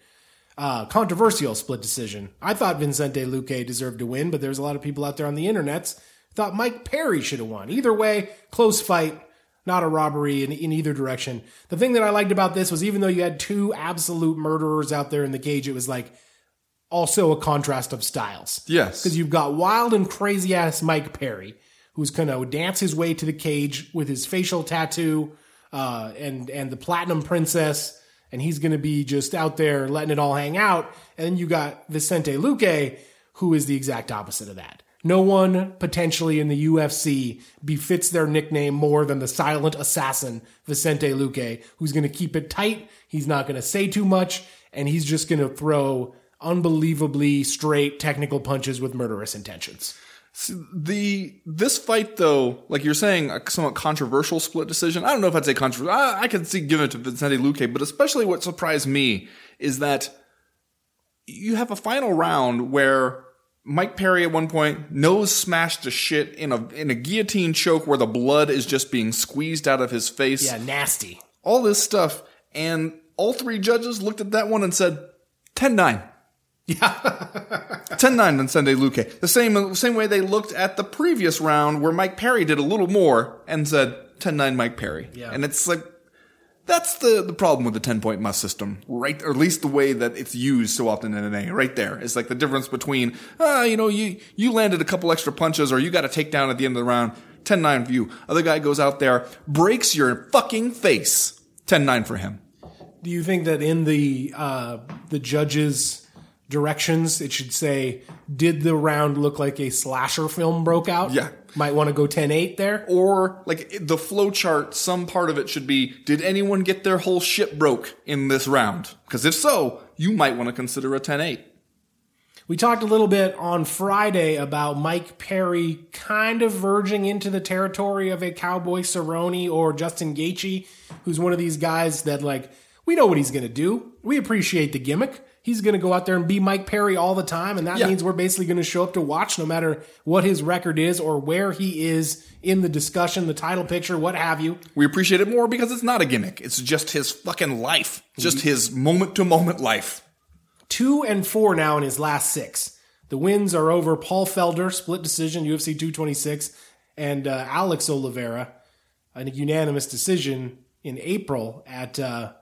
Uh, controversial split decision. I thought Vicente Luque deserved to win, but there's a lot of people out there on the internets thought Mike Perry should have won. Either way, close fight, not a robbery in, in either direction. The thing that I liked about this was even though you had two absolute murderers out there in the cage, it was like also a contrast of styles. Yes. Because you've got wild and crazy ass Mike Perry, who's going to dance his way to the cage with his facial tattoo uh, and and the Platinum Princess, and he's going to be just out there letting it all hang out. And then you got Vicente Luque, who is the exact opposite of that. No one potentially in the UFC befits their nickname more than the silent assassin, Vicente Luque, who's going to keep it tight. He's not going to say too much, and he's just going to throw unbelievably straight technical punches with murderous intentions. The this fight though, like you're saying, a somewhat controversial split decision. I don't know if I'd say controversial. I, I could see giving it to Vicente Luque, but especially what surprised me is that you have a final round where Mike Perry at one point nose smashed to shit in a in a guillotine choke where the blood is just being squeezed out of his face. Yeah, nasty. All this stuff, and all three judges looked at that one and said 10-9. Yeah. 10-9 Vicente Luque. The same same way they looked at the previous round where Mike Perry did a little more and said 10-9 Mike Perry. Yeah. And it's like that's the, the problem with the 10 point must system, right? Or at least the way that it's used so often in MMA, right there. It's like the difference between, ah, you know, you, you landed a couple extra punches or you got a takedown at the end of the round. 10-9 for you. Other guy goes out there, breaks your fucking face. 10-9 for him. Do you think that in the uh, the judges' directions it should say, "Did the round look like a slasher film broke out?" Yeah. Might want to go 10-8 there. Or like the flow chart, some part of it should be, did anyone get their whole ship broke in this round? Because if so, you might want to consider a 10-8. We talked a little bit on Friday about Mike Perry kind of verging into the territory of a Cowboy Cerrone or Justin Gaethje, who's one of these guys that like we know what he's going to do. We appreciate the gimmick. He's going to go out there and be Mike Perry all the time, and that Yeah. means we're basically going to show up to watch no matter what his record is or where he is in the discussion, the title picture, what have you. We appreciate it more because it's not a gimmick. It's just his fucking life. Just his moment to moment life. two and four now in his last six. The wins are over Paul Felder, split decision, UFC 226, and uh, Alex Oliveira, a unanimous decision in April at uh,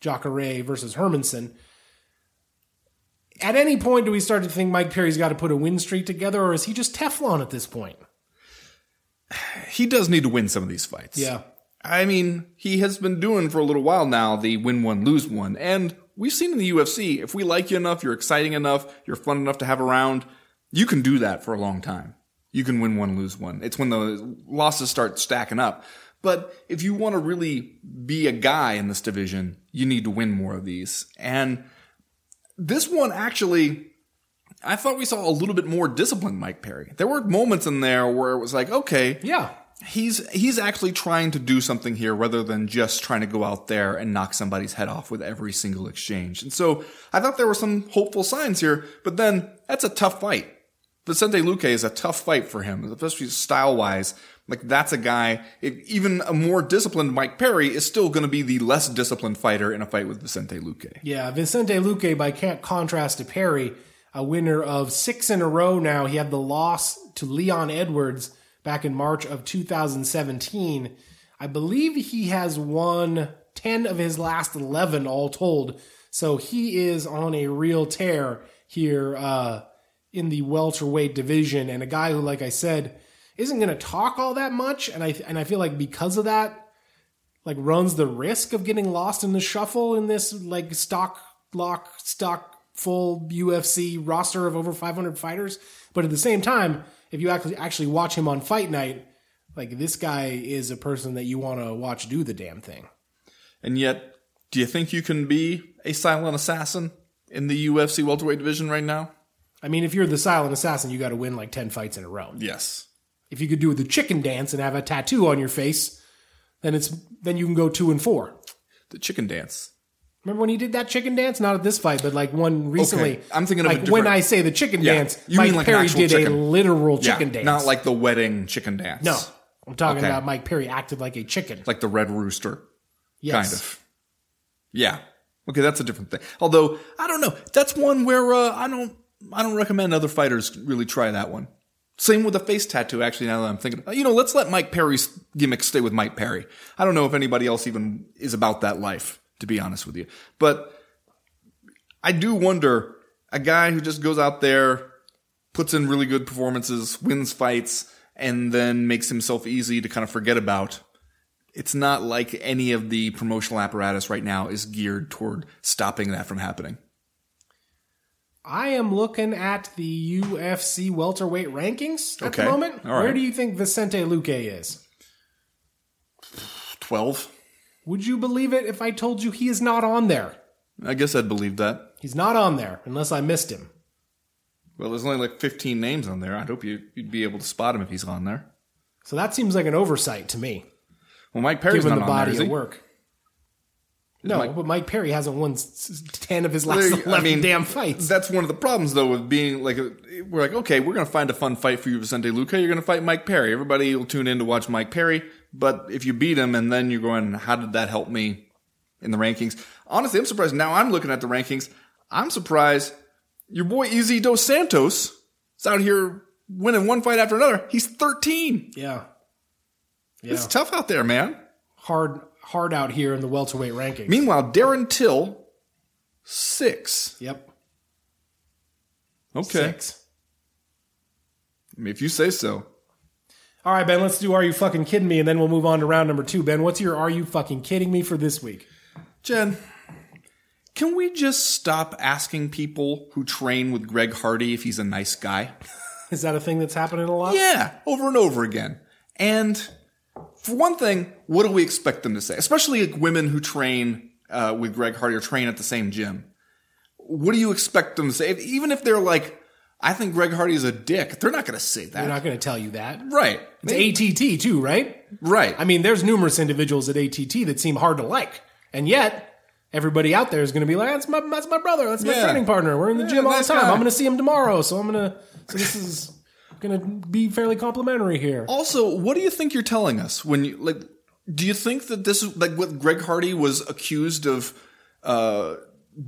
Jacare versus Hermansson. At any point, do we start to think Mike Perry's got to put a win streak together, or is he just Teflon at this point? He does need to win some of these fights. Yeah. I mean, he has been doing for a little while now the win one, lose one. And we've seen in the UFC, if we like you enough, you're exciting enough, you're fun enough to have around, you can do that for a long time. You can win one, lose one. It's when the losses start stacking up. But if you want to really be a guy in this division, you need to win more of these. And this one actually, I thought we saw a little bit more disciplined Mike Perry. There were moments in there where it was like, okay, Yeah. he's he's actually trying to do something here rather than just trying to go out there and knock somebody's head off with every single exchange. And so I thought there were some hopeful signs here, but then that's a tough fight. Vicente Luque is a tough fight for him, especially style wise. Like that's a guy, even a more disciplined Mike Perry is still going to be the less disciplined fighter in a fight with Vicente Luque. Yeah, Vicente Luque, by contrast to Perry, a winner of six in a row now. He had the loss to Leon Edwards back in March of 2017. I believe he has won 10 of his last 11 all told. So he is on a real tear here uh, in the welterweight division. And a guy who, like I said, isn't going to talk all that much. And I, and I feel like because of that, like runs the risk of getting lost in the shuffle in this like stock lock stock full UFC roster of over 500 fighters. But at the same time, if you actually actually watch him on fight night, like this guy is a person that you want to watch do the damn thing. And yet, do you think you can be a silent assassin in the UFC welterweight division right now? I mean, if you're the silent assassin, you got to win like 10 fights in a row. Yes. If you could do the chicken dance and have a tattoo on your face, then it's then you can go 2 and 4. The chicken dance. Remember when he did that chicken dance? Not at this fight, but like one recently. Okay, I'm thinking of a like when I say the chicken Yeah, dance, you Mike mean like Perry did a chicken. literal chicken yeah, dance. Not like the wedding chicken dance. no, I'm talking Okay. about Mike Perry acted like a chicken. Like the red rooster. yes. Kind of. Yeah. Okay, that's a different thing. Although, I don't know. That's one where uh, I don't I don't recommend other fighters really try that one. Same with the face tattoo, actually, now that I'm thinking. You know, let's let Mike Perry's gimmick stay with Mike Perry. I don't know if anybody else even is about that life, to be honest with you. But I do wonder, a guy who just goes out there, puts in really good performances, wins fights, and then makes himself easy to kind of forget about. It's not like any of the promotional apparatus right now is geared toward stopping that from happening. I am looking at the UFC welterweight rankings at Okay. the moment. Right. Where do you think Vicente Luque is? 12? Would you believe it if I told you he is not on there? I guess I'd believe that. He's not on there unless I missed him. Well, there's only like 15 names on there. I'd hope you, you'd be able to spot him if he's on there. So that seems like an oversight to me, Well, Mike Perry's given not the on body there, is of he? work. No, Mike- but Mike Perry hasn't won ten of his last There- I eleven mean, damn fights. That's one of the problems, though, with being like, we're like, okay, we're going to find a fun fight for you, Vicente Luque. You're going to fight Mike Perry. Everybody will tune in to watch Mike Perry. But if you beat him and then you're going, how did that help me in the rankings? Honestly, I'm surprised. Now I'm looking at the rankings. I'm surprised your boy Easy Dos Santos is out here winning one fight after another. He's 13. yeah, yeah, It's tough out there, man. hard, hard out here in the welterweight rankings. Meanwhile, Darren Till, six. yep, Okay. six. I mean, if you say so. All right, Ben, let's do Are You Fucking Kidding Me? And then we'll move on to round number two. Ben, what's your Are You Fucking Kidding Me for this week? Jen, can we just stop asking people who train with Greg Hardy if he's a nice guy? Is that a thing that's happening a lot? Yeah, over and over again. And for one thing, what do we expect them to say? Especially like women who train uh, with Greg Hardy or train at the same gym. What do you expect them to say? Even if they're like, I think Greg Hardy is a dick, they're not going to say that. They're not going to tell you that. right. It's ATT too, right? right. I mean, there's numerous individuals at ATT that seem hard to like, and yet everybody out there is going to be like, "That's my that's my brother. That's my Yeah. training partner. We're in the Yeah, gym all the time. guy." I'm going to see him tomorrow, so I'm going to. So this is going to be fairly complimentary here. Also, what do you think you're telling us when you like? Do you think that this is like what Greg Hardy was accused of uh,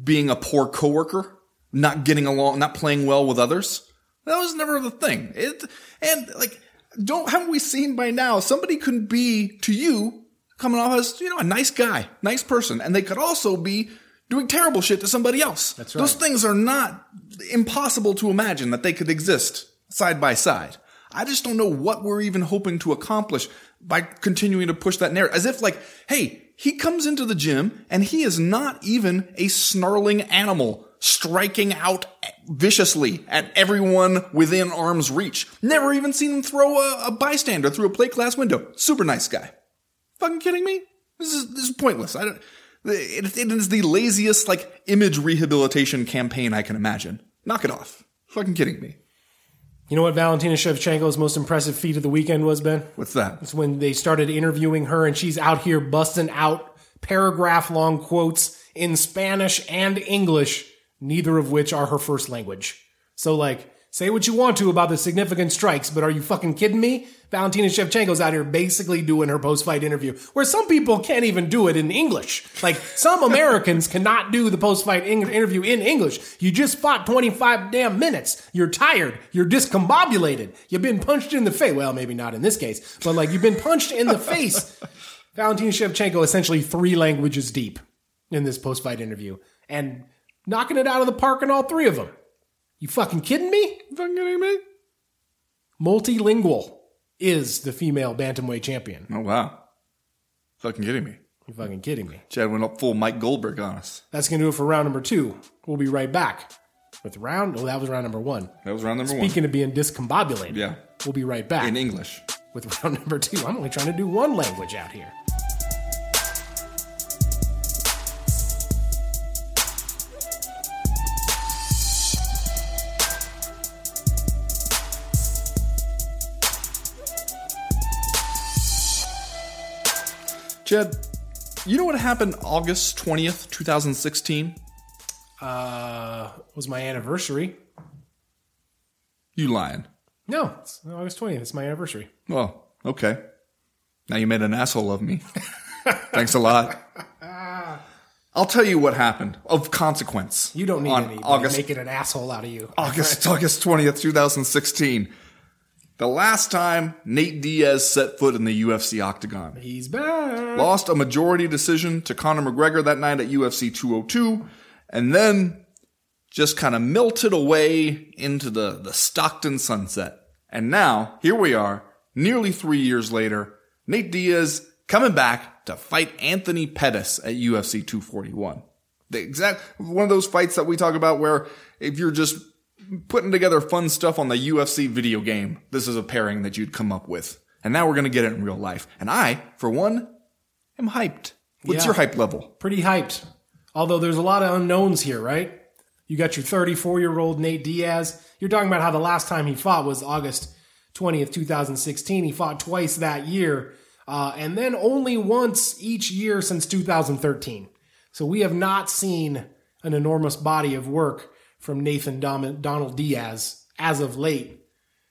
being a poor coworker, not getting along, not playing well with others? That was never the thing. It and like, don't haven't we seen by now? Somebody could be to you coming off as you know a nice guy, nice person, and they could also be doing terrible shit to somebody else. That's Those things are not impossible to imagine that they could exist side by side. I just don't know what we're even hoping to accomplish by continuing to push that narrative. As if like, hey, he comes into the gym and he is not even a snarling animal striking out viciously at everyone within arm's reach. Never even seen him throw a, a bystander through a plate glass window. Super nice guy. Fucking kidding me? This is this is pointless. I don't. It, it is the laziest like image rehabilitation campaign I can imagine. Knock it off. Fucking kidding me. You know what Valentina Shevchenko's most impressive feat of the weekend was, Ben? What's that? It's when they started interviewing her and she's out here busting out paragraph long quotes in Spanish and English, neither of which are her first language. So, like, say what you want to about the significant strikes, but are you fucking kidding me? Valentina Shevchenko's out here basically doing her post fight interview, where some people can't even do it in English. Like, some Americans cannot do the post fight interview in English. You just fought 25 damn minutes. You're tired. You're discombobulated. You've been punched in the face. Well, maybe not in this case, but like, you've been punched in the face. Valentina Shevchenko essentially three languages deep in this post fight interview and knocking it out of the park in all three of them. You fucking kidding me? Fucking kidding me? Multilingual is the female bantamweight champion. Oh wow. Fucking kidding me. You fucking kidding me? Chad went up full Mike Goldberg on us. That's gonna do it for round number two. We'll be right back with round. Oh, that was round number one. That was round number one. Speaking of being discombobulated. Yeah. we'll be right back In English. with round number two. I'm only trying to do one language out here. Chad, you know what happened August 20th, 2016? Uh, was my anniversary? You lying. No, it's August 20th. It's my anniversary. Well, okay. Now you made an asshole of me. Thanks a lot. I'll tell you what happened of consequence. You don't need on anybody August making an asshole out of you. August August 20th, 2016. The last time Nate Diaz set foot in the UFC octagon. He's back. Lost a majority decision to Conor McGregor that night at UFC 202. And then just kind of melted away into the, the Stockton sunset. And now, here we are, nearly three years later, Nate Diaz coming back to fight Anthony Pettis at UFC 241. The exact, one of those fights that we talk about where if you're just putting together fun stuff on the UFC video game, this is a pairing that you'd come up with. And now we're going to get it in real life. And I, for one, am hyped. What's Yeah. your hype level? Pretty hyped. Although there's a lot of unknowns here, right? You got your 34 year old Nate Diaz. You're talking about how the last time he fought was August 20th, 2016. He fought twice that year, uh, and then only once each year since 2013. So we have not seen an enormous body of work from Nathan Dom- Donald Diaz as of late.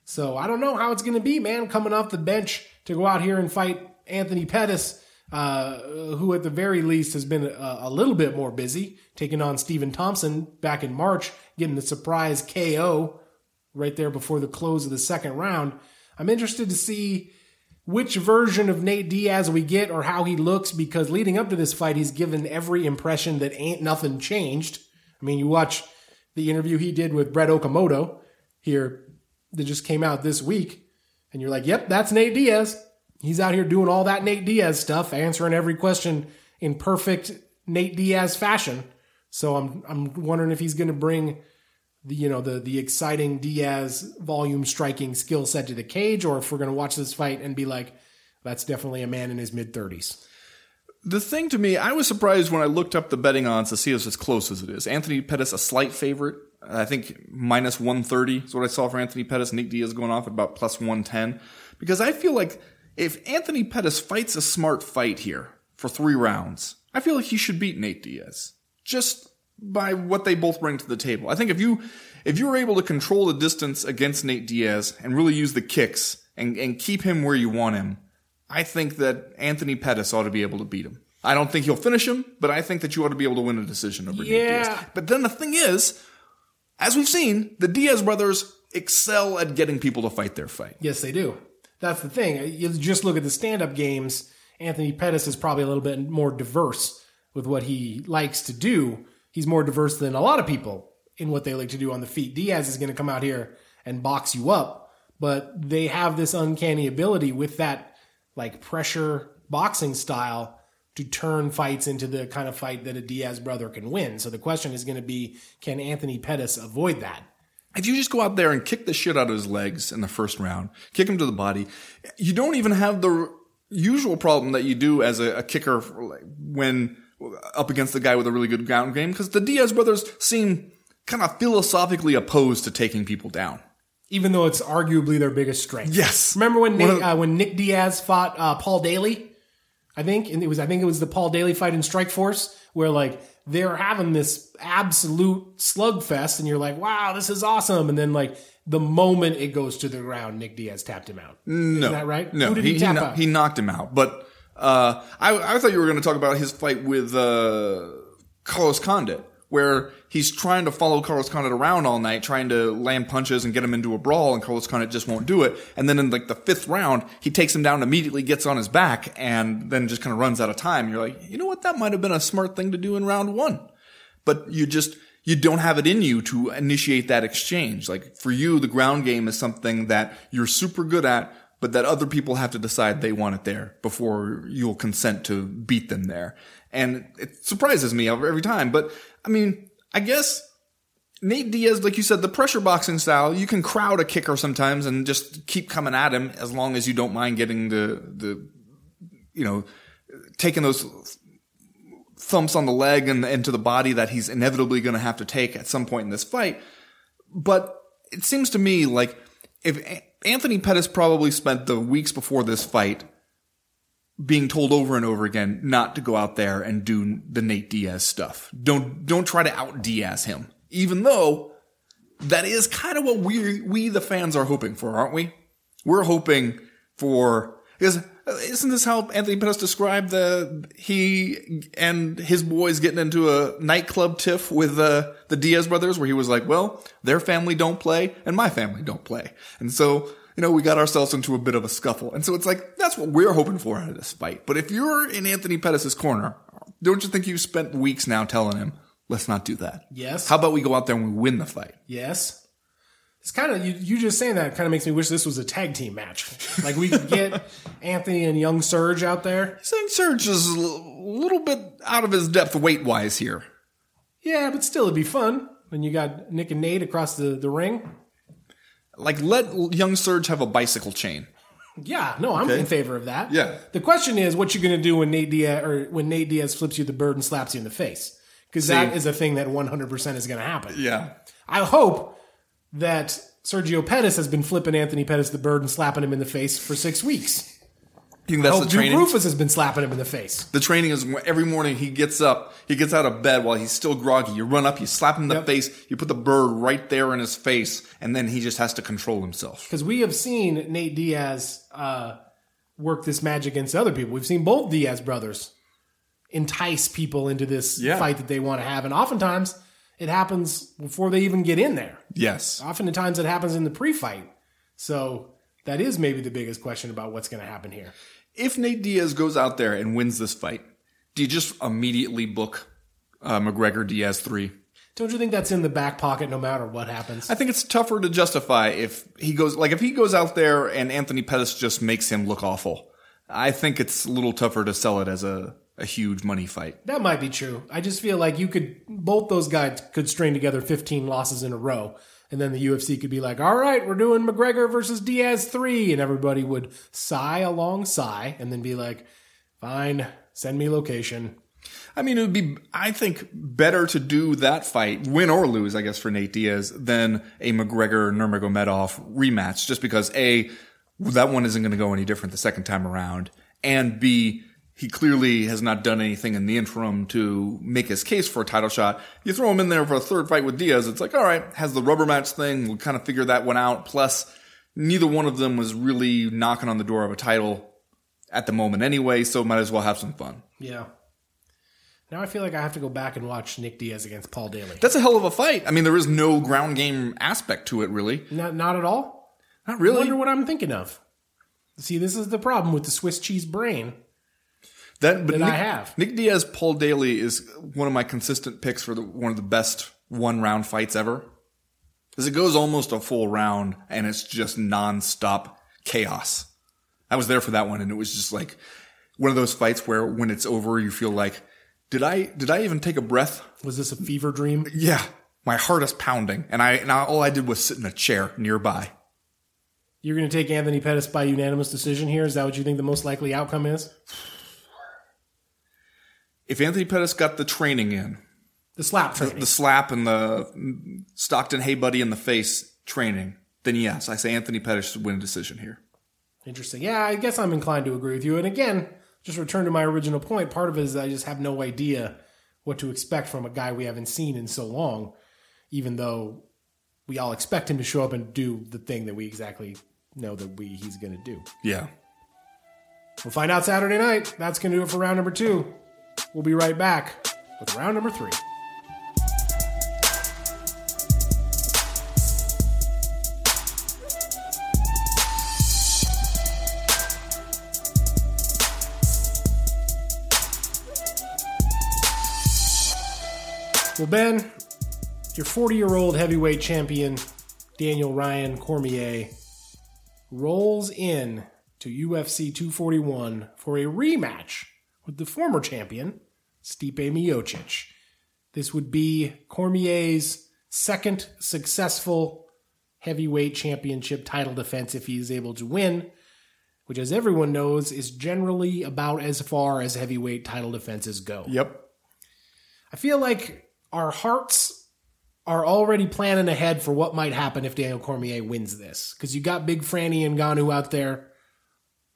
So I don't know how it's going to be, man, coming off the bench to go out here and fight Anthony Pettis, uh, who at the very least has been a, a little bit more busy, taking on Stephen Thompson back in March, getting the surprise KO right there before the close of the second round. I'm interested to see which version of Nate Diaz we get or how he looks because leading up to this fight, he's given every impression that ain't nothing changed. I mean, you watch the interview he did with Brett Okamoto here that just came out this week, and you're like, yep, that's Nate Diaz. He's out here doing all that Nate Diaz stuff, answering every question in perfect Nate Diaz fashion. So I'm I'm wondering if he's going to bring the you know the the exciting Diaz volume striking skill set to the cage, or if we're going to watch this fight and be like, that's definitely a man in his mid thirties. The thing to me, I was surprised when I looked up the betting odds to see it's as close as it is. Anthony Pettis a slight favorite. I think minus 130 is what I saw for Anthony Pettis. Nick Diaz going off at about plus 110. Because I feel like if Anthony Pettis fights a smart fight here for three rounds, I feel like he should beat Nate Diaz. Just by what they both bring to the table. I think if you if you were able to control the distance against Nate Diaz and really use the kicks and, and keep him where you want him, I think that Anthony Pettis ought to be able to beat him. I don't think he'll finish him, but I think that you ought to be able to win a decision over Yeah. Diaz. But then the thing is, as we've seen, the Diaz brothers excel at getting people to fight their fight. Yes, they do. That's the thing. You just look at the stand up games. Anthony Pettis is probably a little bit more diverse with what he likes to do. He's more diverse than a lot of people in what they like to do on the feet. Diaz is going to come out here and box you up, but they have this uncanny ability with that like pressure boxing style to turn fights into the kind of fight that a Diaz brother can win. So the question is going to be can Anthony Pettis avoid that? If you just go out there and kick the shit out of his legs in the first round, kick him to the body, you don't even have the usual problem that you do as a, a kicker when up against the guy with a really good ground game, because the Diaz brothers seem kind of philosophically opposed to taking people down. Even though it's arguably their biggest strength. Yes. Remember when Nick, uh, when Nick Diaz fought uh, Paul Daley? I think, and it was I think it was the Paul Daley fight in Strikeforce where like they're having this absolute slugfest, and you're like, wow, this is awesome, and then like the moment it goes to the ground, Nick Diaz tapped him out. No, is that right? No, Who did he, tap kno- out? he knocked him out. But uh, I, I thought you were going to talk about his fight with uh, Carlos Condit, where he's trying to follow Carlos Condit around all night, trying to land punches and get him into a brawl, and Carlos Condit just won't do it. And then in like the fifth round, he takes him down immediately, gets on his back, and then just kind of runs out of time. You're like, you know what? That might have been a smart thing to do in round one but you just you don't have it in you to initiate that exchange. Like for you, the ground game is something that you're super good at, but that other people have to decide they want it there before you'll consent to beat them there. And it surprises me every time. But I mean, I guess Nate Diaz, like you said, the pressure boxing style, you can crowd a kicker sometimes and just keep coming at him as long as you don't mind getting the the you know taking those thumps on the leg and into the body that he's inevitably going to have to take at some point in this fight. But it seems to me like if Anthony Pettis probably spent the weeks before this fight being told over and over again not to go out there and do the Nate Diaz stuff. Don't don't try to out Diaz him. Even though that is kind of what we we the fans are hoping for, aren't we? We're hoping for because isn't this how Anthony Pettis described the he and his boys getting into a nightclub tiff with uh, the Diaz brothers, where he was like, "Well, their family don't play, and my family don't play," and so you know we got ourselves into a bit of a scuffle, and so it's like that's what we're hoping for out of this fight. But if you're in Anthony Pettis' corner, don't you think you've spent weeks now telling him, let's not do that. Yes. How about we go out there and we win the fight? Yes. It's kind of you, you just saying that kind of makes me wish this was a tag team match. Like we could get Anthony and Young Surge out there. Saying Surge is a little bit out of his depth weight wise here. Yeah, but still it'd be fun when you got Nick and Nate across the, the ring. Like, let young Surge have a bicycle chain. Yeah, no, I'm in favor of that. Yeah. The question is, what you going to do when Nate Diaz or when Nate Diaz flips you the bird and slaps you in the face? Because that See. is a thing that 100 percent is going to happen. Yeah. I hope that Sergio Pettis has been flipping Anthony Pettis the bird and slapping him in the face for six weeks. You think that's hope the Duke training? Roufus has been slapping him in the face. The training is every morning he gets up, he gets out of bed while he's still groggy. You run up, you slap him in the Yep. face, you put the bird right there in his face, and then he just has to control himself. Because we have seen Nate Diaz uh, work this magic against other people. We've seen both Diaz brothers entice people into this Yeah. fight that they want to have. And oftentimes it happens before they even get in there. Yes. Oftentimes it happens in the pre fight. So that is maybe the biggest question about what's going to happen here. If Nate Diaz goes out there and wins this fight, do you just immediately book uh, McGregor Diaz 3? Don't you think that's in the back pocket no matter what happens? I think it's tougher to justify if he goes like if he goes out there and Anthony Pettis just makes him look awful. I think it's a little tougher to sell it as a, a huge money fight. That might be true. I just feel like you could both those guys could string together 15 losses in a row. And then the UFC could be like, all right, we're doing McGregor versus Diaz 3. And everybody would sigh a long sigh and then be like, fine, send me location. I mean, it would be, I think, better to do that fight, win or lose, I guess, for Nate Diaz, than a McGregor Nurmagomedov rematch, just because A, that one isn't going to go any different the second time around, and B, he clearly has not done anything in the interim to make his case for a title shot. You throw him in there for a third fight with Diaz, it's like, all right, has the rubber match thing, we'll kind of figure that one out. Plus, neither one of them was really knocking on the door of a title at the moment anyway, so might as well have some fun. Yeah. Now I feel like I have to go back and watch Nick Diaz against Paul Daley. That's a hell of a fight. I mean, there is no ground game aspect to it, really. Not, not at all? Not I really. wonder what I'm thinking of. See, this is the problem with the Swiss cheese brain. That, but Nick, I have. Nick Diaz, Paul Daley is one of my consistent picks for the, one of the best one round fights ever. Because it goes almost a full round and it's just nonstop chaos. I was there for that one and it was just like one of those fights where when it's over, you feel like, did I, did I even take a breath? Was this a fever dream? Yeah. My heart is pounding. And I, and I, all I did was sit in a chair nearby. You're going to take Anthony Pettis by unanimous decision here? Is that what you think the most likely outcome is? If Anthony Pettis got the training in, The slap training. the slap and the Stockton Hey Buddy in the face training, then yes, I say Anthony Pettis should win a decision here. Interesting. Yeah, I guess I'm inclined to agree with you. And again, just return to my original point. Part of it is I just have no idea what to expect from a guy we haven't seen in so long, even though we all expect him to show up and do the thing that we exactly know that we he's going to do. Yeah. We'll find out Saturday night. That's going to do it for round number two. We'll be right back with round number three. Well, Ben, your 40 year old heavyweight champion, Daniel Ryan Cormier, rolls in to UFC 241 for a rematch with the former champion, Stipe Miocic. This would be Cormier's second successful heavyweight championship title defense if he is able to win, which, as everyone knows, is generally about as far as heavyweight title defenses go. Yep. I feel like our hearts are already planning ahead for what might happen if Daniel Cormier wins this. Because you got Big Franny Ngannou out there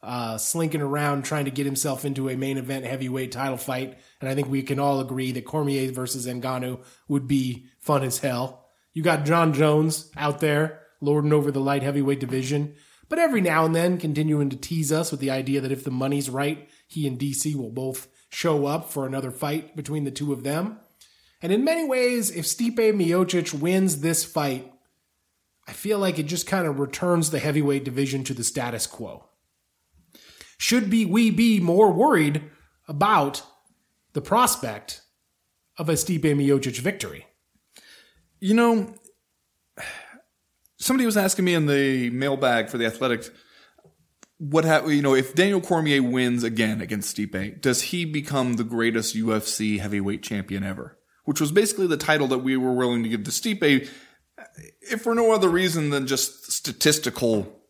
uh, slinking around trying to get himself into a main event heavyweight title fight. And I think we can all agree that Cormier versus Ngannou would be fun as hell. You got Jon Jones out there lording over the light heavyweight division. But every now and then continuing to tease us with the idea that if the money's right, he and DC will both show up for another fight between the two of them. And in many ways, if Stipe Miocic wins this fight, I feel like it just kind of returns the heavyweight division to the status quo. Should be we be more worried about the prospect of a Stipe Miocic victory. You know, somebody was asking me in the mailbag for the Athletic, what ha- you know if Daniel Cormier wins again against Stipe, does he become the greatest UFC heavyweight champion ever? Which was basically the title that we were willing to give to Stipe, if for no other reason than just statistical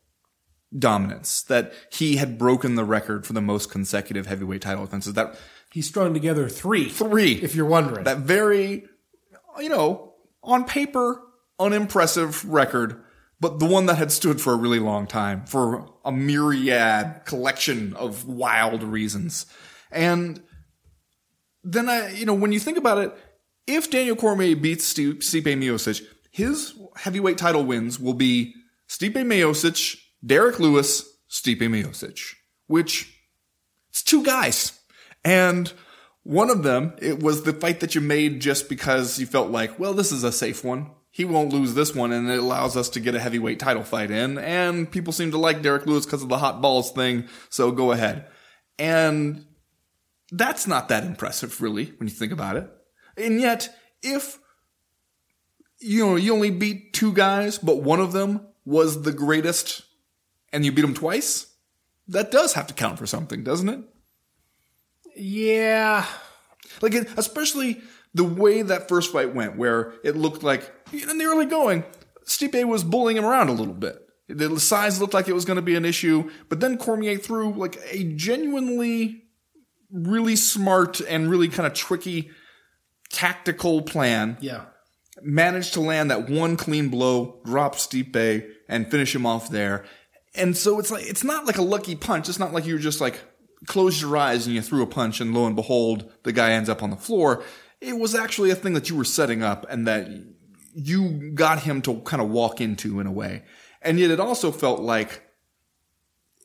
dominance. That he had broken the record for the most consecutive heavyweight title defenses. That He strung together three. three, If you're wondering. that very, you know, on paper, unimpressive record, but the one that had stood for a really long time for a myriad collection of wild reasons. And then I, you know, when you think about it, if Daniel Cormier beats Sti- Stipe Miocic, his heavyweight title wins will be Stipe Miocic, Derrick Lewis, Stipe Miocic, which it's two guys. And one of them, it was the fight that you made just because you felt like, well, this is a safe one. He won't lose this one, and it allows us to get a heavyweight title fight in. And people seem to like Derrick Lewis because of the hot balls thing, so go ahead. And that's not that impressive, really, when you think about it. And yet, if you know you only beat two guys, but one of them was the greatest, and you beat him twice, that does have to count for something, doesn't it? yeah. Like, it, especially the way that first fight went, where it looked like in the early going, Stipe was bullying him around a little bit. The size looked like it was going to be an issue, but then Cormier threw like a genuinely really smart and really kind of tricky tactical plan. Yeah. Managed to land that one clean blow, drop Stipe, and finish him off there. And so it's like it's not like a lucky punch. It's not like you just like closed your eyes and you threw a punch, and lo and behold, the guy ends up on the floor. It was actually a thing that you were setting up and that you got him to kind of walk into in a way. And yet it also felt like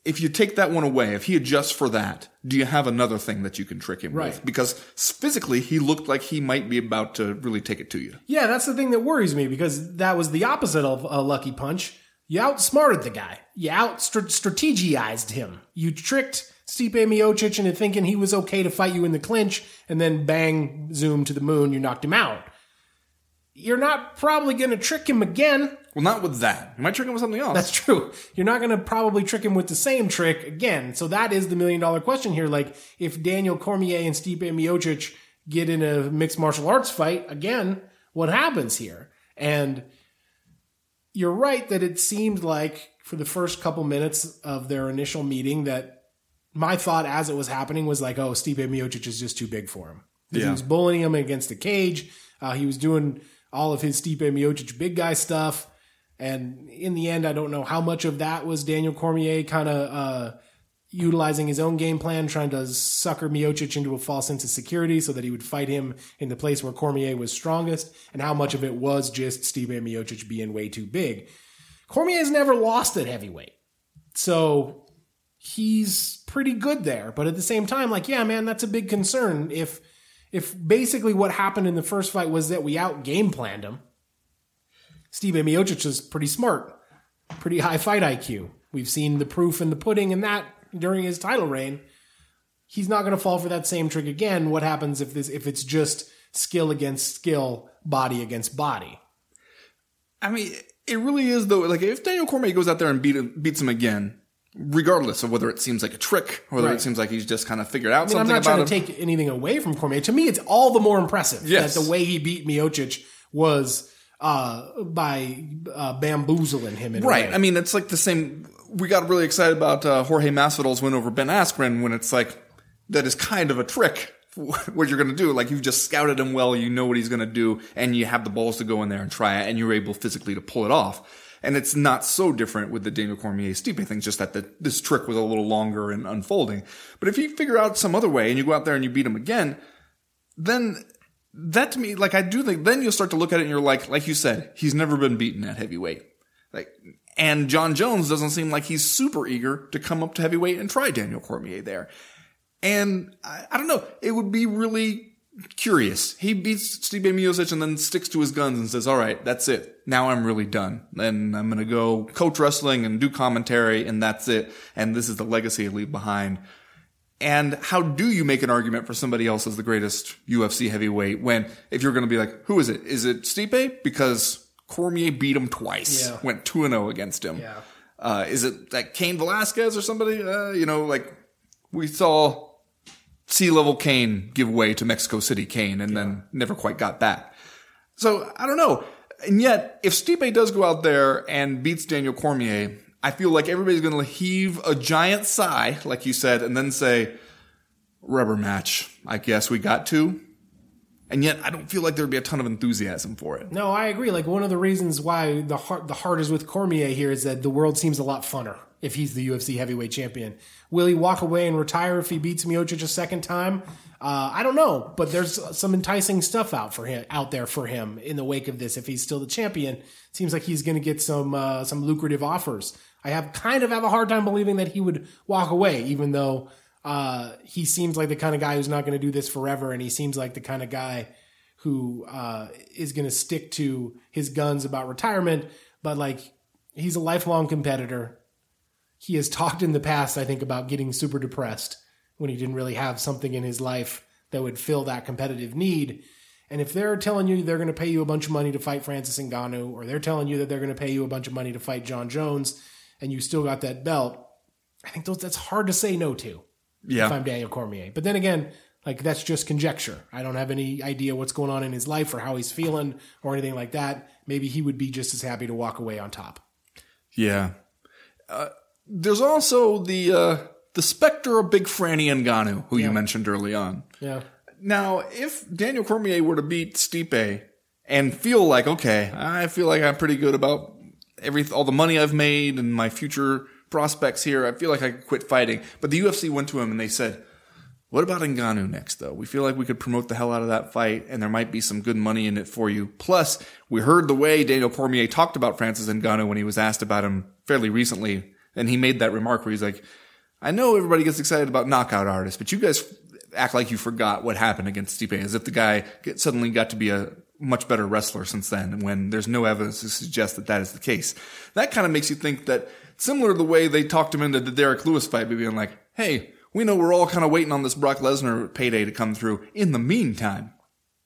if you take that one away, if he adjusts for that, do you have another thing that you can trick him Right. with? Because physically, he looked like he might be about to really take it to you. Yeah, that's the thing that worries me because that was the opposite of a lucky punch. You outsmarted the guy. You out strategized him. You tricked Stipe Miocic into thinking he was okay to fight you in the clinch, and then bang, zoom to the moon, you knocked him out. You're not probably going to trick him again. Well, not with that. You might trick him with something else. That's true. You're not going to probably trick him with the same trick again. So that is the million dollar question here. Like, if Daniel Cormier and Stipe Miocic get in a mixed martial arts fight again, what happens here? And you're right that it seemed like for the first couple minutes of their initial meeting that my thought as it was happening was like, oh, Stipe Miocic is just too big for him. 'Cause He was bullying him against the cage. Uh, he was doing all of his Stipe Miocic big guy stuff. And in the end, I don't know how much of that was Daniel Cormier kind of uh, utilizing his own game plan, trying to sucker Miocic into a false sense of security so that he would fight him in the place where Cormier was strongest, and how much of it was just Stipe Miocic being way too big. Cormier's never lost at heavyweight. So he's pretty good there. But at the same time, like, yeah, man, that's a big concern. If if basically what happened in the first fight was that we out game planned him, Stipe Miocic is pretty smart, pretty high fight IQ. We've seen the proof in the pudding in that during his title reign. He's not going to fall for that same trick again. What happens if this if it's just skill against skill, body against body? I mean, it really is though. Like if Daniel Cormier goes out there and beat beats him again, regardless of whether it seems like a trick or whether Right. it seems like he's just kind of figured out I mean, I'm something not trying to him. take anything away from Cormier. To me, it's all the more impressive Yes. that the way he beat Miocic was uh, by uh, bamboozling him in Right. I mean, it's like the same. We got really excited about uh, Jorge Masvidal's win over Ben Askren when it's like that is kind of a trick. What you're going to do, like you've just scouted him well, you know what he's going to do, and you have the balls to go in there and try it, and you're able physically to pull it off. And it's not so different with the Daniel Cormier Stipe thing, just that the, this trick was a little longer and unfolding. But if you figure out some other way and you go out there and you beat him again, then that to me, like I do think, then you'll start to look at it and you're like, like you said, he's never been beaten at heavyweight. Like, and Jon Jones doesn't seem like he's super eager to come up to heavyweight and try Daniel Cormier there. And I, I don't know, it would be really curious. He beats Stipe Miocic and then sticks to his guns and says, all right, that's it. Now I'm really done. Then I'm going to go coach wrestling and do commentary and that's it. And this is the legacy I leave behind. And how do you make an argument for somebody else as the greatest UFC heavyweight when, if you're going to be like, who is it? Is it Stipe? Because Cormier beat him twice, Yeah. went 2 0 against him. Yeah. Uh, is it like Cain Velasquez or somebody? Uh, you know, like we saw sea level Cain give way to Mexico City Cain and then never quite got back. So I don't know. And yet, if Stipe does go out there and beats Daniel Cormier, I feel like everybody's going to heave a giant sigh, like you said, and then say, rubber match. I guess we got to. And yet, I don't feel like there'd be a ton of enthusiasm for it. No, I agree. Like one of the reasons why the heart the heart is with Cormier here is that the world seems a lot funner if he's the UFC heavyweight champion. Will he walk away and retire if he beats Miocic a second time? Uh, I don't know, but there's some enticing stuff out for him out there for him in the wake of this. If he's still the champion, seems like he's going to get some uh, some lucrative offers. I have kind of have a hard time believing that he would walk away, even though uh, he seems like the kind of guy who's not going to do this forever, and he seems like the kind of guy who uh, is going to stick to his guns about retirement. But like, he's a lifelong competitor. He has talked in the past, I think, about getting super depressed when he didn't really have something in his life that would fill that competitive need. And if they're telling you they're going to pay you a bunch of money to fight Francis Ngannou, or they're telling you that they're going to pay you a bunch of money to fight Jon Jones, and you still got that belt, I think those that's hard to say no to if I'm Daniel Cormier. But then again, like that's just conjecture. I don't have any idea what's going on in his life or how he's feeling or anything like that. Maybe he would be just as happy to walk away on top. Yeah. Uh, there's also the, uh, the specter of Big Franny and Ngannou, who you mentioned early on. Yeah. Now, if Daniel Cormier were to beat Stipe and feel like, okay, I feel like I'm pretty good about every all the money I've made and my future prospects here, I feel like I could quit fighting. But the UFC went to him and they said, "What about Ngannou next, though? We feel like we could promote the hell out of that fight, and there might be some good money in it for you. Plus, we heard the way Daniel Cormier talked about Francis Ngannou when he was asked about him fairly recently, and he made that remark where he's like." I know everybody gets excited about knockout artists, but you guys act like you forgot what happened against Stipe, as if the guy suddenly got to be a much better wrestler since then, when there's no evidence to suggest that that is the case. That kind of makes you think that, similar to the way they talked him into the Derrick Lewis fight, being like, hey, we know we're all kind of waiting on this Brock Lesnar payday to come through. In the meantime,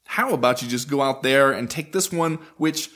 how about you just go out there and take this one, which,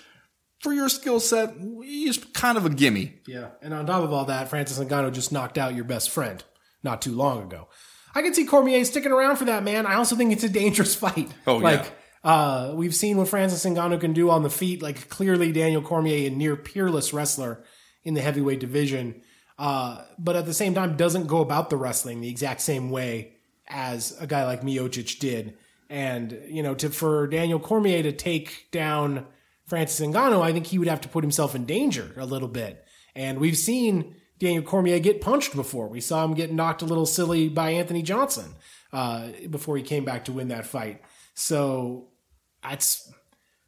for your skill set, is kind of a gimme. Yeah. And on top of all that, Francis Ngannou just knocked out your best friend not too long ago. I can see Cormier sticking around for that, man. I also think it's a dangerous fight. Oh, like, yeah. Uh, we've seen what Francis Ngannou can do on the feet. Like clearly, Daniel Cormier, a near peerless wrestler in the heavyweight division, uh, but at the same time doesn't go about the wrestling the exact same way as a guy like Miocic did. And you know, to for Daniel Cormier to take down Francis Ngannou, I think he would have to put himself in danger a little bit. And we've seen Daniel Cormier get punched before. We saw him get knocked a little silly by Anthony Johnson uh, before he came back to win that fight. So that's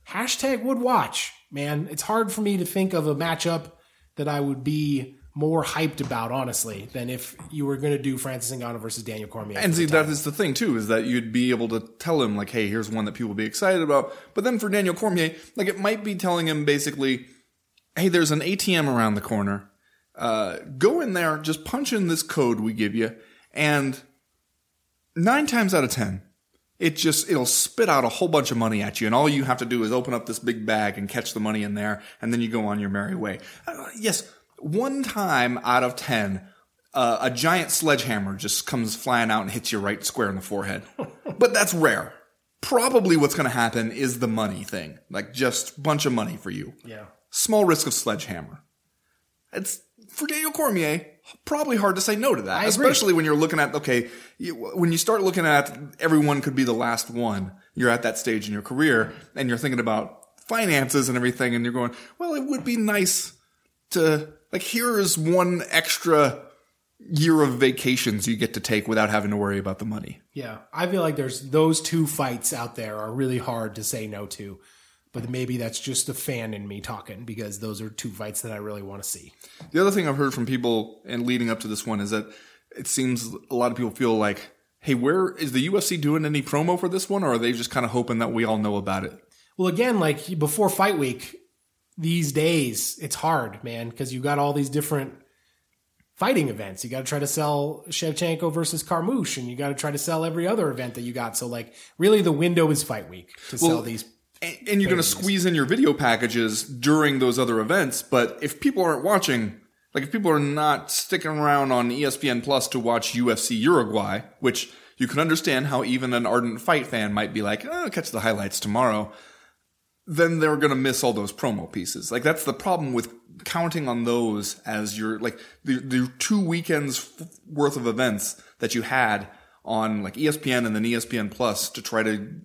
hashtag would watch, man. It's hard for me to think of a matchup that I would be more hyped about, honestly, than if you were going to do Francis Ngannou versus Daniel Cormier. And see, that is the thing too, is that you'd be able to tell him like, "Hey, here's one that people will be excited about." But then for Daniel Cormier, like it might be telling him basically, "Hey, there's an ATM around the corner. Uh, go in there, just punch in this code we give you, and nine times out of ten, it just it'll spit out a whole bunch of money at you, and all you have to do is open up this big bag and catch the money in there, and then you go on your merry way." Uh, yes, one time out of ten, uh, a giant sledgehammer just comes flying out and hits you right square in the forehead. but that's rare. Probably what's going to happen is the money thing, like just bunch of money for you. yeah. Small risk of sledgehammer. It's for Daniel Cormier. Probably hard to say no to that, agree. especially when you're looking at okay, you, when you start looking at everyone could be the last one. You're at that stage in your career, and you're thinking about finances and everything, and you're going, well, it would be nice to like here is one extra year of vacations you get to take without having to worry about the money. Yeah, I feel like there's those two fights out there are really hard to say no to, but maybe that's just a fan in me talking because those are two fights that I really want to see. The other thing I've heard from people and leading up to this one is that it seems a lot of people feel like, hey, where is the UFC doing any promo for this one, or are they just kind of hoping that we all know about it? Well, again, like before fight week, these days it's hard, man, because you got all these different fighting events. You got to try to sell Shevchenko versus Carmouche, and you got to try to sell every other event that you got. So like, really, the window is fight week to sell these. And, and you're going to squeeze in your video packages during those other events. But if people aren't watching, like if people are not sticking around on ESPN Plus to watch UFC Uruguay, which you can understand how even an ardent fight fan might be like, oh, catch the highlights tomorrow. Then they're going to miss all those promo pieces. Like that's the problem with counting on those as your, like the, the two weekends f- worth of events that you had on like ESPN and then ESPN Plus to try to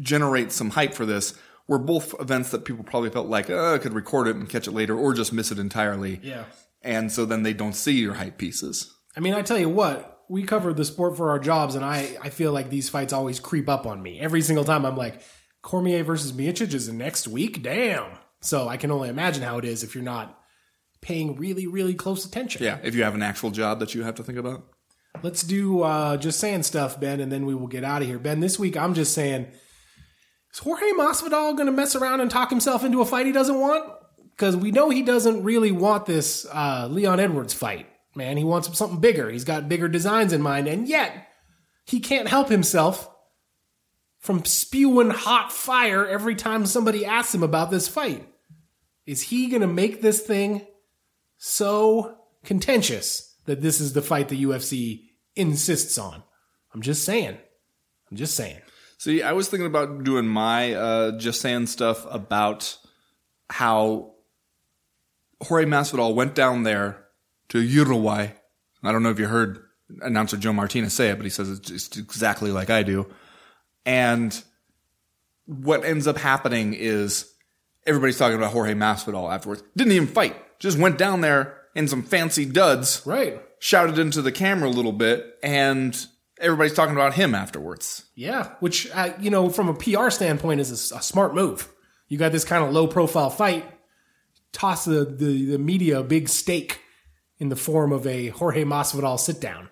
generate some hype for this were both events that people probably felt like, oh, I could record it and catch it later or just miss it entirely. Yeah. And so then they don't see your hype pieces. I mean, I tell you what, we covered the sport for our jobs, and I, I feel like these fights always creep up on me. Every single time I'm like, Cormier versus Miocic is next week? Damn. So I can only imagine how it is if you're not paying really, really close attention. Yeah. If you have an actual job that you have to think about. Let's do uh, just saying stuff, Ben, and then we will get out of here. Ben, this week I'm just saying, is Jorge Masvidal going to mess around and talk himself into a fight he doesn't want? Because we know he doesn't really want this uh, Leon Edwards fight, man. He wants something bigger. He's got bigger designs in mind, and yet he can't help himself from spewing hot fire every time somebody asks him about this fight. Is he going to make this thing so contentious that this is the fight the UFC insists on? I'm just saying. I'm just saying. See, I was thinking about doing my uh, just saying stuff about how Jorge Masvidal went down there to Uruguay. I don't know if you heard announcer Joe Martinez say it, but he says it's just exactly like I do. And what ends up happening is everybody's talking about Jorge Masvidal afterwards. Didn't even fight. Just went down there in some fancy duds, Right. shouted into the camera a little bit, and everybody's talking about him afterwards. Yeah, which uh, you know, from a PR standpoint, is a smart move. You got this kind of low profile fight, toss the, the the media a big stake in the form of a Jorge Masvidal sit down.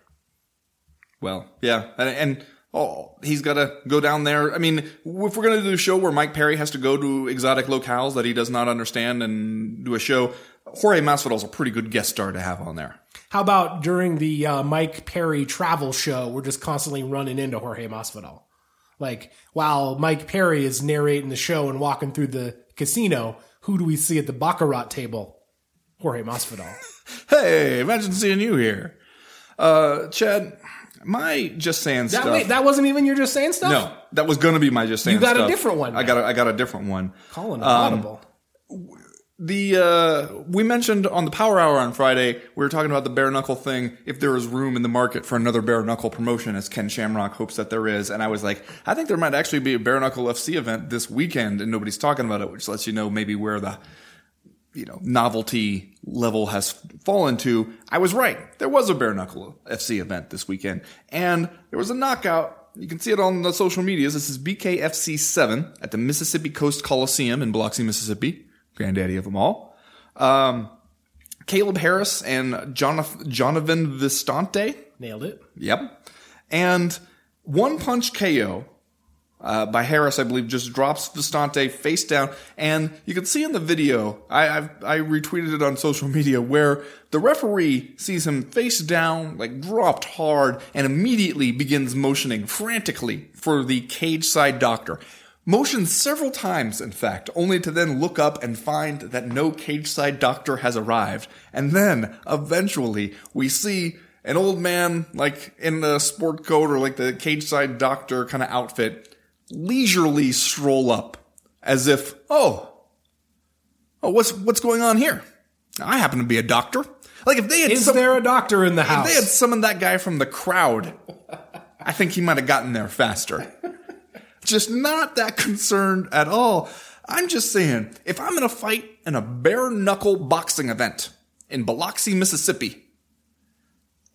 Well, yeah, and, and oh, he's got to go down there. I mean, if we're going to do a show where Mike Perry has to go to exotic locales that he does not understand and do a show, Jorge Masvidal is a pretty good guest star to have on there. How about during the uh, Mike Perry travel show, we're just constantly running into Jorge Masvidal. Like while Mike Perry is narrating the show and walking through the casino, who do we see at the baccarat table? Jorge Masvidal. Hey, imagine seeing you here, uh, Chad. My just saying That, stuff. wait, that wasn't even your just saying stuff. no, that was going to be my just saying. You got a different one I got. A, I got a different one. calling it audible. The uh, we mentioned on the Power Hour on Friday, we were talking about the bare knuckle thing. If there is room in the market for another bare knuckle promotion, as Ken Shamrock hopes that there is, and I was like, I think there might actually be a bare knuckle FC event this weekend, and nobody's talking about it, which lets you know maybe where the you know novelty level has fallen to. I was right. There was a bare knuckle FC event this weekend, and there was a knockout. You can see it on the social medias. This is BKFC seven at the Mississippi Coast Coliseum in Biloxi, Mississippi granddaddy of them all. Um, Caleb Harris and Jonathan, Jonathan Vistante. Nailed it. Yep. And one punch KO uh, by Harris, I believe, just drops Vistante face down. And you can see in the video, I, I've, I retweeted it on social media, where the referee sees him face down, like dropped hard, and immediately begins motioning frantically for the cage side doctor. Motions several times, in fact, only to then look up and find that no cage side doctor has arrived. And then, eventually, we see an old man, like in the sport coat or like the cage side doctor kind of outfit, leisurely stroll up as if, oh, oh, what's, what's going on here? I happen to be a doctor. Like if they had Is some- there a doctor in the if house? they had summoned that guy from the crowd, I think he might have gotten there faster. Just not that concerned at all. I'm just saying, if I'm in a fight in a bare knuckle boxing event in Biloxi, Mississippi,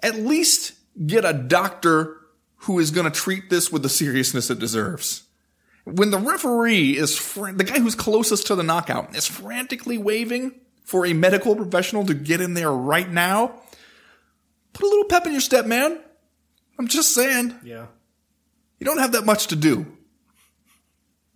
at least get a doctor who is going to treat this with the seriousness it deserves. When the referee is, fr- the guy who's closest to the knockout is frantically waving for a medical professional to get in there right now, put a little pep in your step, man. I'm just saying, yeah. you don't have that much to do.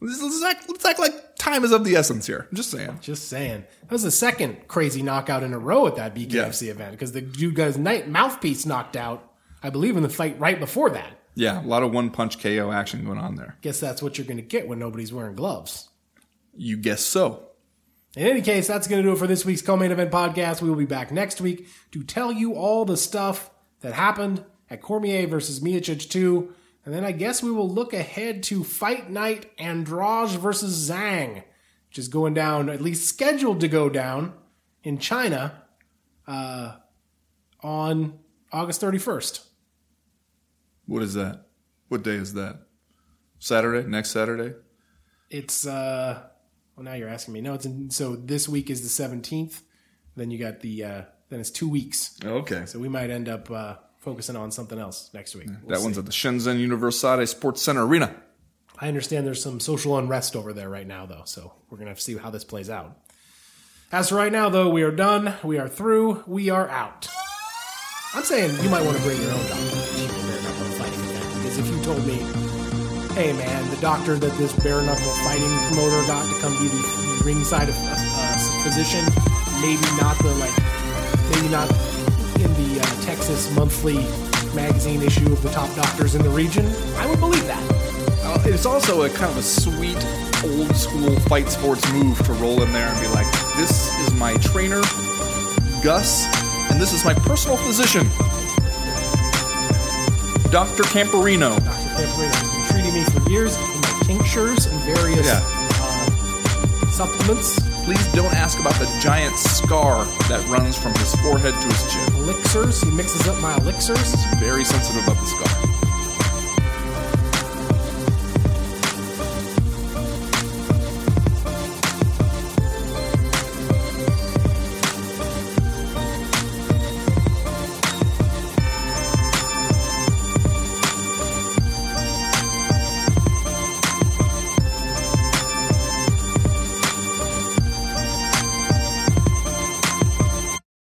Let's act, let's act like time is of the essence here. I'm just saying. Just saying. That was the second crazy knockout in a row at that BKFC event because the dude got his night mouthpiece knocked out, I believe, in the fight right before that. Yeah, a lot of one punch KO action going on there. Guess that's what you're going to get when nobody's wearing gloves. You guess so. In any case, that's going to do it for this week's co-main event podcast. We will be back next week to tell you all the stuff that happened at Cormier versus Miocic 2. And then I guess we will look ahead to Fight Night Andrade versus Zhang, which is going down, at least scheduled to go down in China uh, on August 31st. What is that? What day is that? Saturday? Next Saturday? It's, uh, well, now you're asking me. No, it's in, so this week is the 17th. Then you got the, uh, then it's two weeks. Okay. So we might end up uh, focusing on something else next week. We'll that see. one's at the Shenzhen Universiade Sports Center Arena. I understand there's some social unrest over there right now, though, so we're going to have to see how this plays out. As for right now, though, we are done. We are through. We are out. I'm saying you might want to bring your own doctor bare knuckle fighting event because if you told me, hey man, the doctor that this bare knuckle fighting promoter got to come be the, ringside of, uh, physician, maybe not the like, maybe not in the uh, Texas Monthly magazine issue of the top doctors in the region, I would believe that. Uh, it's also a kind of a sweet, old school fight sports move to roll in there and be like, this is my trainer, Gus, and this is my personal physician, Dr. Camperino. Dr. Camperino has been treating me for years with my tinctures and various Yeah. uh, supplements, Please don't ask about the giant scar that runs from his forehead to his chin. Elixirs. He mixes up my elixirs. Very sensitive about the scar.